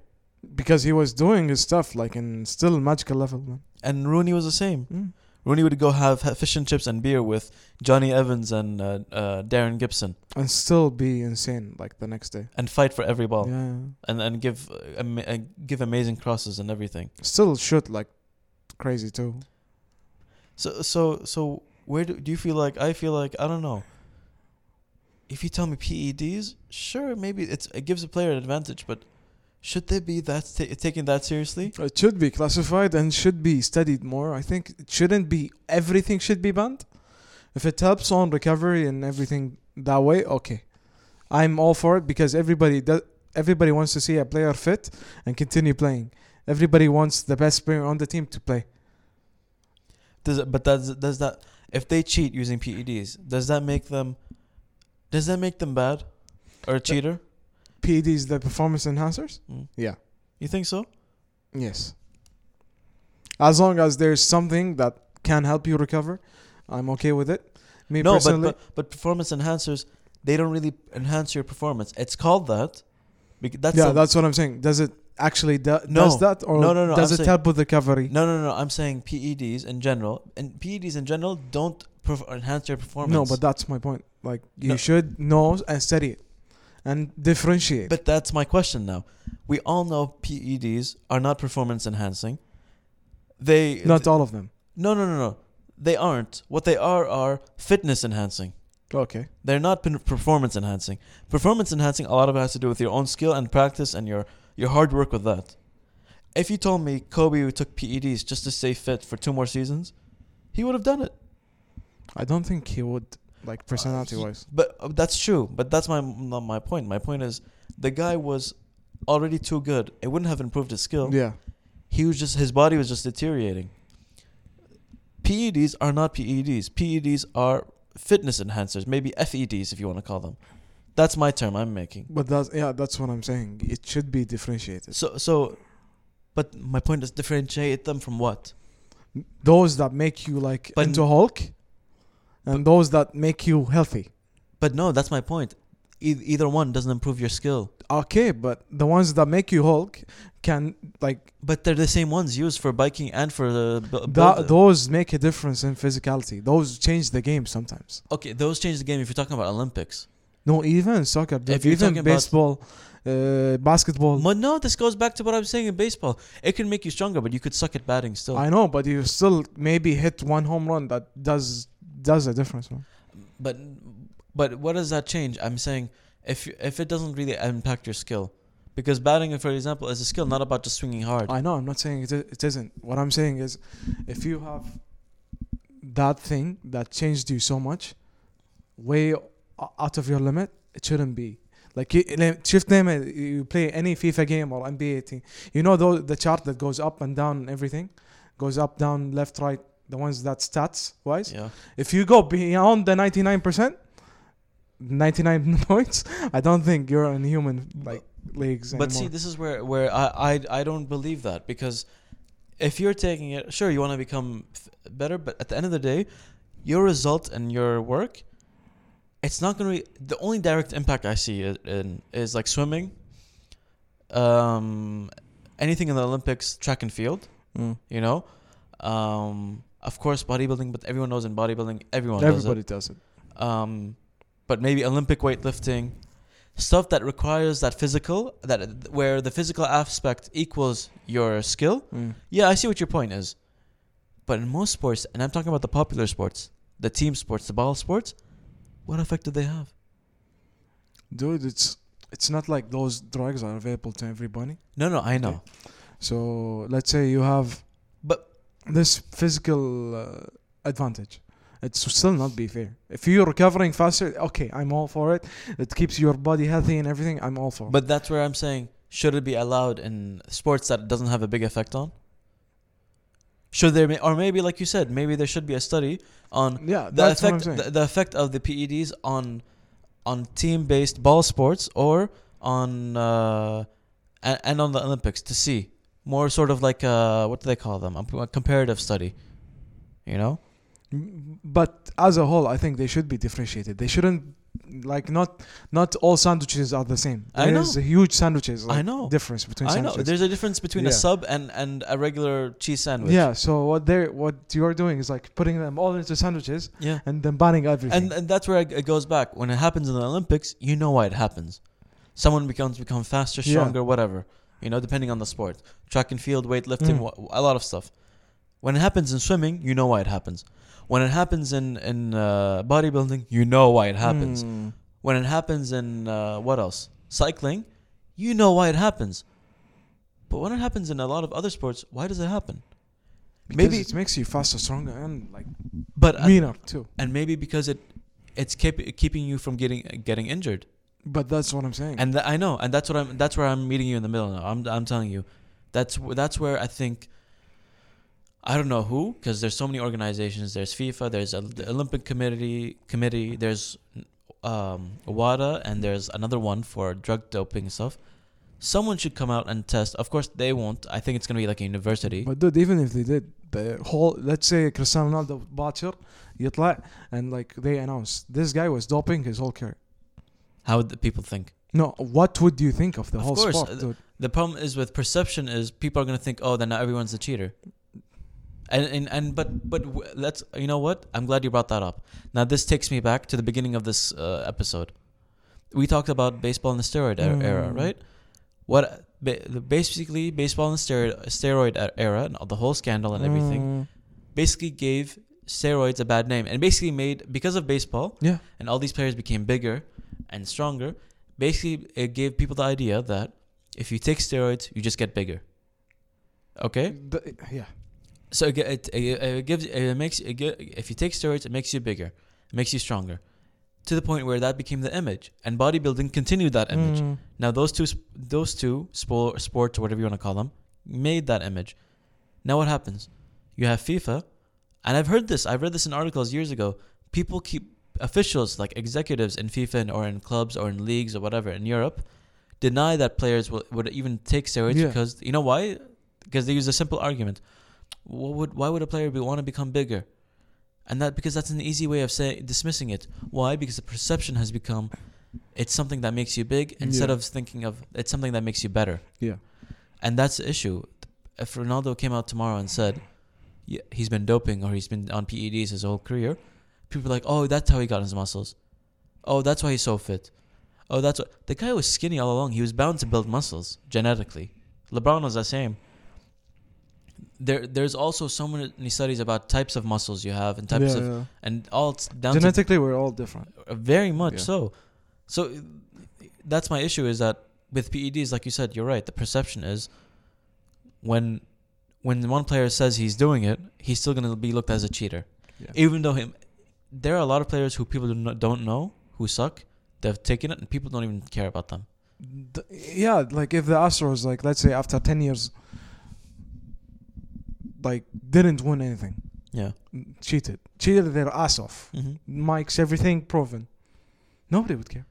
B: because he was doing his stuff like in still magical level, man.
A: And Rooney was the same.
B: Mm.
A: Rooney would go have fish and chips and beer with Jonny Evans and uh, uh, Darren Gibson
B: And still be insane like the next day.
A: and fight for every ball
B: Yeah,
A: and and give uh, ama- uh, give amazing crosses and everything.
B: still shoot like crazy too.
A: So so so where do, do you feel like I feel like I don't know. If you tell me PEDs, sure, maybe it's it gives a player an advantage, but should they be that ta- taking that seriously?
B: It should be classified and should be studied more. I think it shouldn't be everything should be banned. If it helps on recovery and everything that way, okay. I'm all for it because everybody does everybody wants to see a player fit and continue playing. Everybody wants the best player on the team to play.
A: Does it, but does does that if they cheat using PEDs, does that make them does that make them bad or a cheater?
B: PEDs, the performance enhancers?
A: Mm.
B: Yeah.
A: You think so?
B: Yes. As long as there's something that can help you recover, I'm okay with it. Me
A: no, but,
B: personally,
A: but but performance enhancers they don't really enhance your performance. It's called that. Bec- That's
B: yeah,
A: a-
B: that's what I'm saying. Does it actually do,
A: No.
B: does that, or
A: No, no, no,
B: does
A: I'm
B: it
A: saying-
B: help with recovery?
A: No, no, no. I'm saying PEDs in general, and PEDs in general don't perf- enhance your performance.
B: No, but that's my point. Like you
A: No.
B: should know and study it and differentiate.
A: but that's my question now. We all know PEDs are not performance enhancing. They
B: Not all of them.
A: no, no, no, no. They aren't. What they are are fitness enhancing.
B: Okay.
A: They're not performance enhancing. Performance enhancing, a lot of it has to do with your own skill and practice and your your hard work with that. If you told me Kobe took PEDs just to stay fit for two more seasons, he would have done it.
B: I don't think he would like personality wise.
A: But uh, that's true. But that's my not my point. My point is the guy was already too good. It wouldn't have improved his skill.
B: Yeah.
A: He was just his body was just deteriorating. PEDs are not PEDs. PEDs are fitness enhancers, maybe FEDs if you want to call them. That's my term I'm making.
B: But that's yeah, that's what I'm saying. It should be differentiated.
A: So so but my point is differentiate them from what?
B: Those that make you like
A: But-
B: into Hulk, and those that make you healthy.
A: But no, that's my point. E- either one doesn't improve your skill.
B: Okay, but the ones that make you Hulk can like
A: But they're the same ones used for biking and for the bu-
B: that, those make a difference in physicality. Those change the game sometimes.
A: Okay, those change the game if you're talking about Olympics.
B: No, even soccer,
A: you're
B: even baseball, uh, basketball.
A: But no, this goes back to what I'm saying in baseball. It can make you stronger, but you could suck at batting still.
B: I know, but you still maybe hit one home run that does does a difference, man.
A: but but what does that change? I'm saying if you- if it doesn't really impact your skill, because batting, for example, is a skill not about just swinging hard.
B: I know. I'm not saying it, it isn't. What I'm saying is, if you have that thing that changed you so much, way out of your limit, it shouldn't be. Like you, shift name it, you play any FIFA game or NBA team. You know though the chart that goes up and down and everything, goes up, down, left, right. The ones that stats wise.
A: Yeah.
B: If you go beyond the 99 percent, 99 points, I don't think you're in human like leagues
A: But see, this is where where I, I I don't believe that because if you're taking it, sure, you want to become f- better, but at the end of the day, your result and your work, it's not going to be the only direct impact I see is, in is like swimming, um, anything in the Olympics, track and field,
B: Mm.
A: you know, um, of course bodybuilding, but everyone knows in bodybuilding everyone does it
B: Everybody does it.
A: um, but maybe Olympic weightlifting, stuff that requires that physical, that where the physical aspect equals your skill.
B: Mm.
A: Yeah, I see what your point is, but in most sports, and I'm talking about the popular sports, the team sports, the ball sports, what effect do they have?
B: dude it's it's not like those drugs are available to everybody
A: No, no, I know,
B: so let's say you have
A: but
B: this physical uh, advantage. It's still not be fair. If you're recovering faster okay i'm all for it. It keeps your body healthy and everything i'm all for it.
A: But that's where I'm saying should it be allowed in sports that it doesn't have a big effect on? Should there, be, or maybe like you said, maybe there should be a study on
B: yeah
A: the
B: that's what i'm
A: effect the, the effect of the PEDs on on team based ball sports or on uh, and, and on the Olympics to see more sort of like uh what do they call them? A comparative study you know?
B: But as a whole i think they should be differentiated. They shouldn't like not not all sandwiches are the same.
A: I know.
B: there's a huge sandwiches like,
A: I know.
B: difference between
A: I know. there's a difference between a sub and and a regular cheese sandwich.
B: Yeah so what they're what you're doing is like putting them all into sandwiches
A: yeah.
B: and then banning everything.
A: And and that's where it goes back. When it happens in the Olympics you know why it happens. Someone becomes become faster
B: Yeah.
A: stronger whatever you know depending on the sport. Track and field weightlifting
B: Mm.
A: a lot of stuff. When it happens in swimming you know why it happens. When it happens in in uh, bodybuilding you know why it happens.
B: Mm.
A: when it happens in uh, what else? Cycling you know why it happens. But when it happens in a lot of other sports why does it happen?
B: Because
A: maybe
B: it makes you faster, stronger, and like
A: but uh,
B: meaner too.
A: and maybe because it it's keep, keeping you from getting getting injured
B: But that's what I'm saying.
A: And th- I know, and that's what I'm. That's where I'm meeting you in the middle now. I'm. I'm telling you, that's wh- that's where I think. I don't know who, because there's so many organizations. There's FIFA. There's a, the Olympic Committee. Committee. There's um, WADA, and there's another one for drug doping stuff. Someone should come out and test. Of course, they won't. I think it's gonna be like a university.
B: But dude, even if they did, the whole let's say Cristiano Ronaldo باكر يطلع and like they announce this guy was doping his whole career.
A: How would the people think?
B: No, what would you think of the
A: Of
B: whole
A: course,
B: sport,
A: uh,
B: dude?
A: The problem is with perception is people are gonna think, oh, then now everyone's a cheater. And and, and but but w- let's you know what? I'm glad you brought that up. Now this takes me back to the beginning of this uh, episode. We talked about baseball in the steroid e- era,
B: Mm.
A: right? What ba- basically baseball in the steroid steroid era and the whole scandal and everything
B: Mm,
A: basically gave steroids a bad name and basically made because of baseball
B: yeah,
A: and all these players became bigger and stronger, basically it gave people the idea that if you take steroids, you just get bigger. Okay,
B: The- yeah.
A: so it, it, it, gives it makes it if you take steroids, it makes you bigger, it makes you stronger, to the point where that became the image, and bodybuilding continued that image.
B: Mm,
A: Now those two those two sport sports or whatever you want to call them made that image. Now what happens? You have FIFA, and I've heard this. I've read this in articles years ago. People keep officials like executives in FIFA and- or in clubs or in leagues or whatever in Europe deny that players will, would even take steroids
B: Yeah.
A: because you know why? Because they use a simple argument. What would why would a player be, want to become bigger? And that because that's an easy way of saying dismissing it. Why? Because the perception has become it's something that makes you big instead
B: Yeah.
A: of thinking of it's something that makes you better.
B: yeah.
A: And that's the issue. If Ronaldo came out tomorrow and said yeah, he's been doping or he's been on PEDs his whole career, people are like, "Oh, that's how he got his muscles. Oh, that's why he's so fit. Oh, that's what the guy was skinny all along. He was bound to build muscles genetically. LeBron was the same. there there's also so many studies about types of muscles you have and types
B: yeah,
A: of
B: yeah.
A: and all down
B: Genetically, we're all different.
A: Uh, very much
B: Yeah.
A: so. So that's my issue is that with PEDs, like you said, you're right. The perception is when when one player says he's doing it, he's still going to be looked as a cheater,
B: Yeah.
A: even though him. There are a lot of players who people do not, don't know who suck. They've taken it, and people don't even care about them.
B: D- yeah, like if the Astros, like let's say after ten years, like didn't win anything,
A: Yeah.
B: cheated, cheated their ass off,
A: Mm-hmm.
B: mics, everything proven, nobody would care.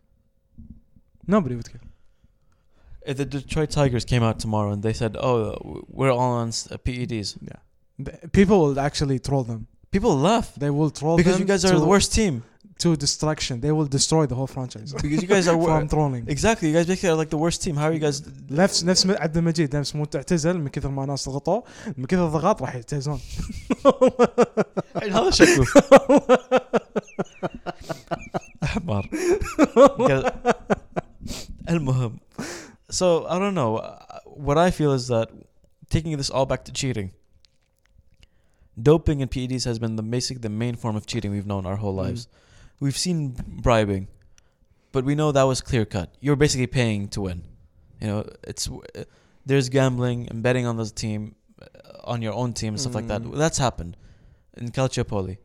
B: Nobody would care.
A: If the Detroit Tigers came out tomorrow and they said, "Oh, we're all on uh, PEDs,"
B: Yeah, people will actually troll them
A: people laugh
B: They will troll
A: because
B: them
A: you guys are
B: to,
A: the worst team.
B: to destruction. They will destroy the whole franchise
A: Because you guys are
B: from
A: wor-
B: trolling.
A: exactly. You guys basically are like the worst team. How are you guys?
B: نفس نفس عبد المجيد نفس مو تعتزل من كثر ما ناس ضغطوه من كثر الضغط راح يعتزلون
A: هذا شكله حمار المهم so I don't know what I feel is that taking this all back to cheating doping and PEDs has been the basic the main form of cheating we've known our whole
B: Mm.
A: lives. We've seen bribing but we know that was clear cut. You're basically paying to win. You know it's there's gambling and betting on the team uh, on your own team and stuff like that.
B: Mm.
A: that's happened in Calciopoli.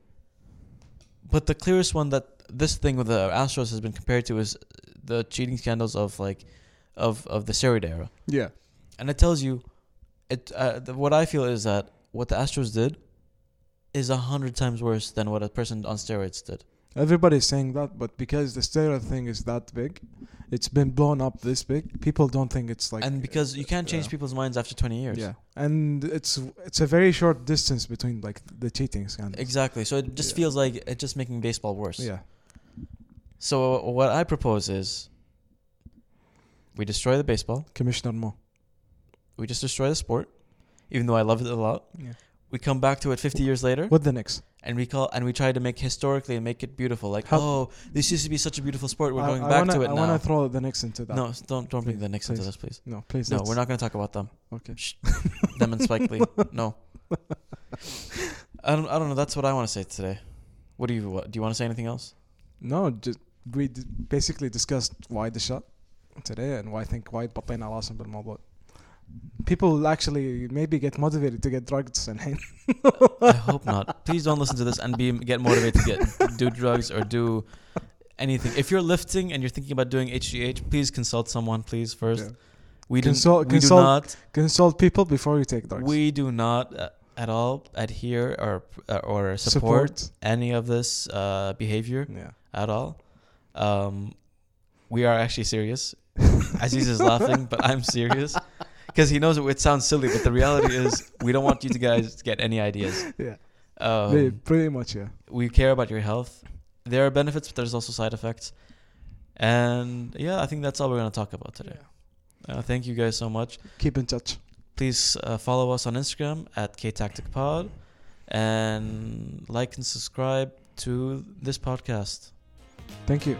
A: But the clearest one that this thing with the Astros has been compared to is the cheating scandals of like of of the steroid era.
B: Yeah.
A: And it tells you it uh, the, what I feel is that what the Astros did is a hundred times worse than what a person on steroids did.
B: everybody's saying that but because the steroid thing is that big it's been blown up this big people don't think it's like
A: and because you can't change
B: yeah.
A: people's minds after 20 years.
B: yeah and it's it's a very short distance between like the cheating scandals
A: Exactly. So it just
B: Yeah.
A: feels like it's just making baseball worse.
B: yeah
A: So uh, what I propose is we destroy the baseball.
B: commissioner mo
A: We just destroy the sport, even though I love it a lot.
B: yeah
A: We come back to it 50 years later.
B: with the Knicks
A: and we call and we try to make historically and make it beautiful. Like,
B: How-
A: oh, this used to be such a beautiful sport. We're
B: I-
A: going
B: I
A: back
B: wanna,
A: to it
B: I
A: now.
B: want to throw the Knicks into that
A: no, don't don't bring
B: Please,
A: the Knicks into
B: please.
A: this, please.
B: no please
A: No,
B: let's-
A: we're not going to talk about them.
B: okay
A: Them and Spike Lee. No. I don't. I don't know. That's what I want to say today. What do you? What, do you want to say anything else?
B: No, just we d- basically discussed why the shot today and why I think why بطينا راسهم بالموضوع. people actually maybe get motivated to get drugs and
A: I hope not. Please don't listen to this and be get motivated to get do drugs or do anything. If you're lifting and you're thinking about doing HGH, please consult someone please first.
B: Yeah.
A: We,
B: consult,
A: we
B: consult,
A: do not
B: consult people before you take drugs.
A: We do not uh, at all adhere or uh, or support, support, any of this uh, behavior
B: yeah.
A: at all. Um, we are actually serious. Aziz is laughing, but I'm serious because he knows it, it sounds silly, but the reality is we don't want you to guys to get any ideas.
B: Yeah.
A: Um,
B: Pretty- pretty much, yeah.
A: we care about your health. There are benefits, but there's also side effects. And yeah, I think that's all we're going to talk about today. Uh, thank you guys so much.
B: Keep in touch.
A: Please uh, follow us on Instagram at KTacticPod and like and subscribe to this podcast.
B: Thank you.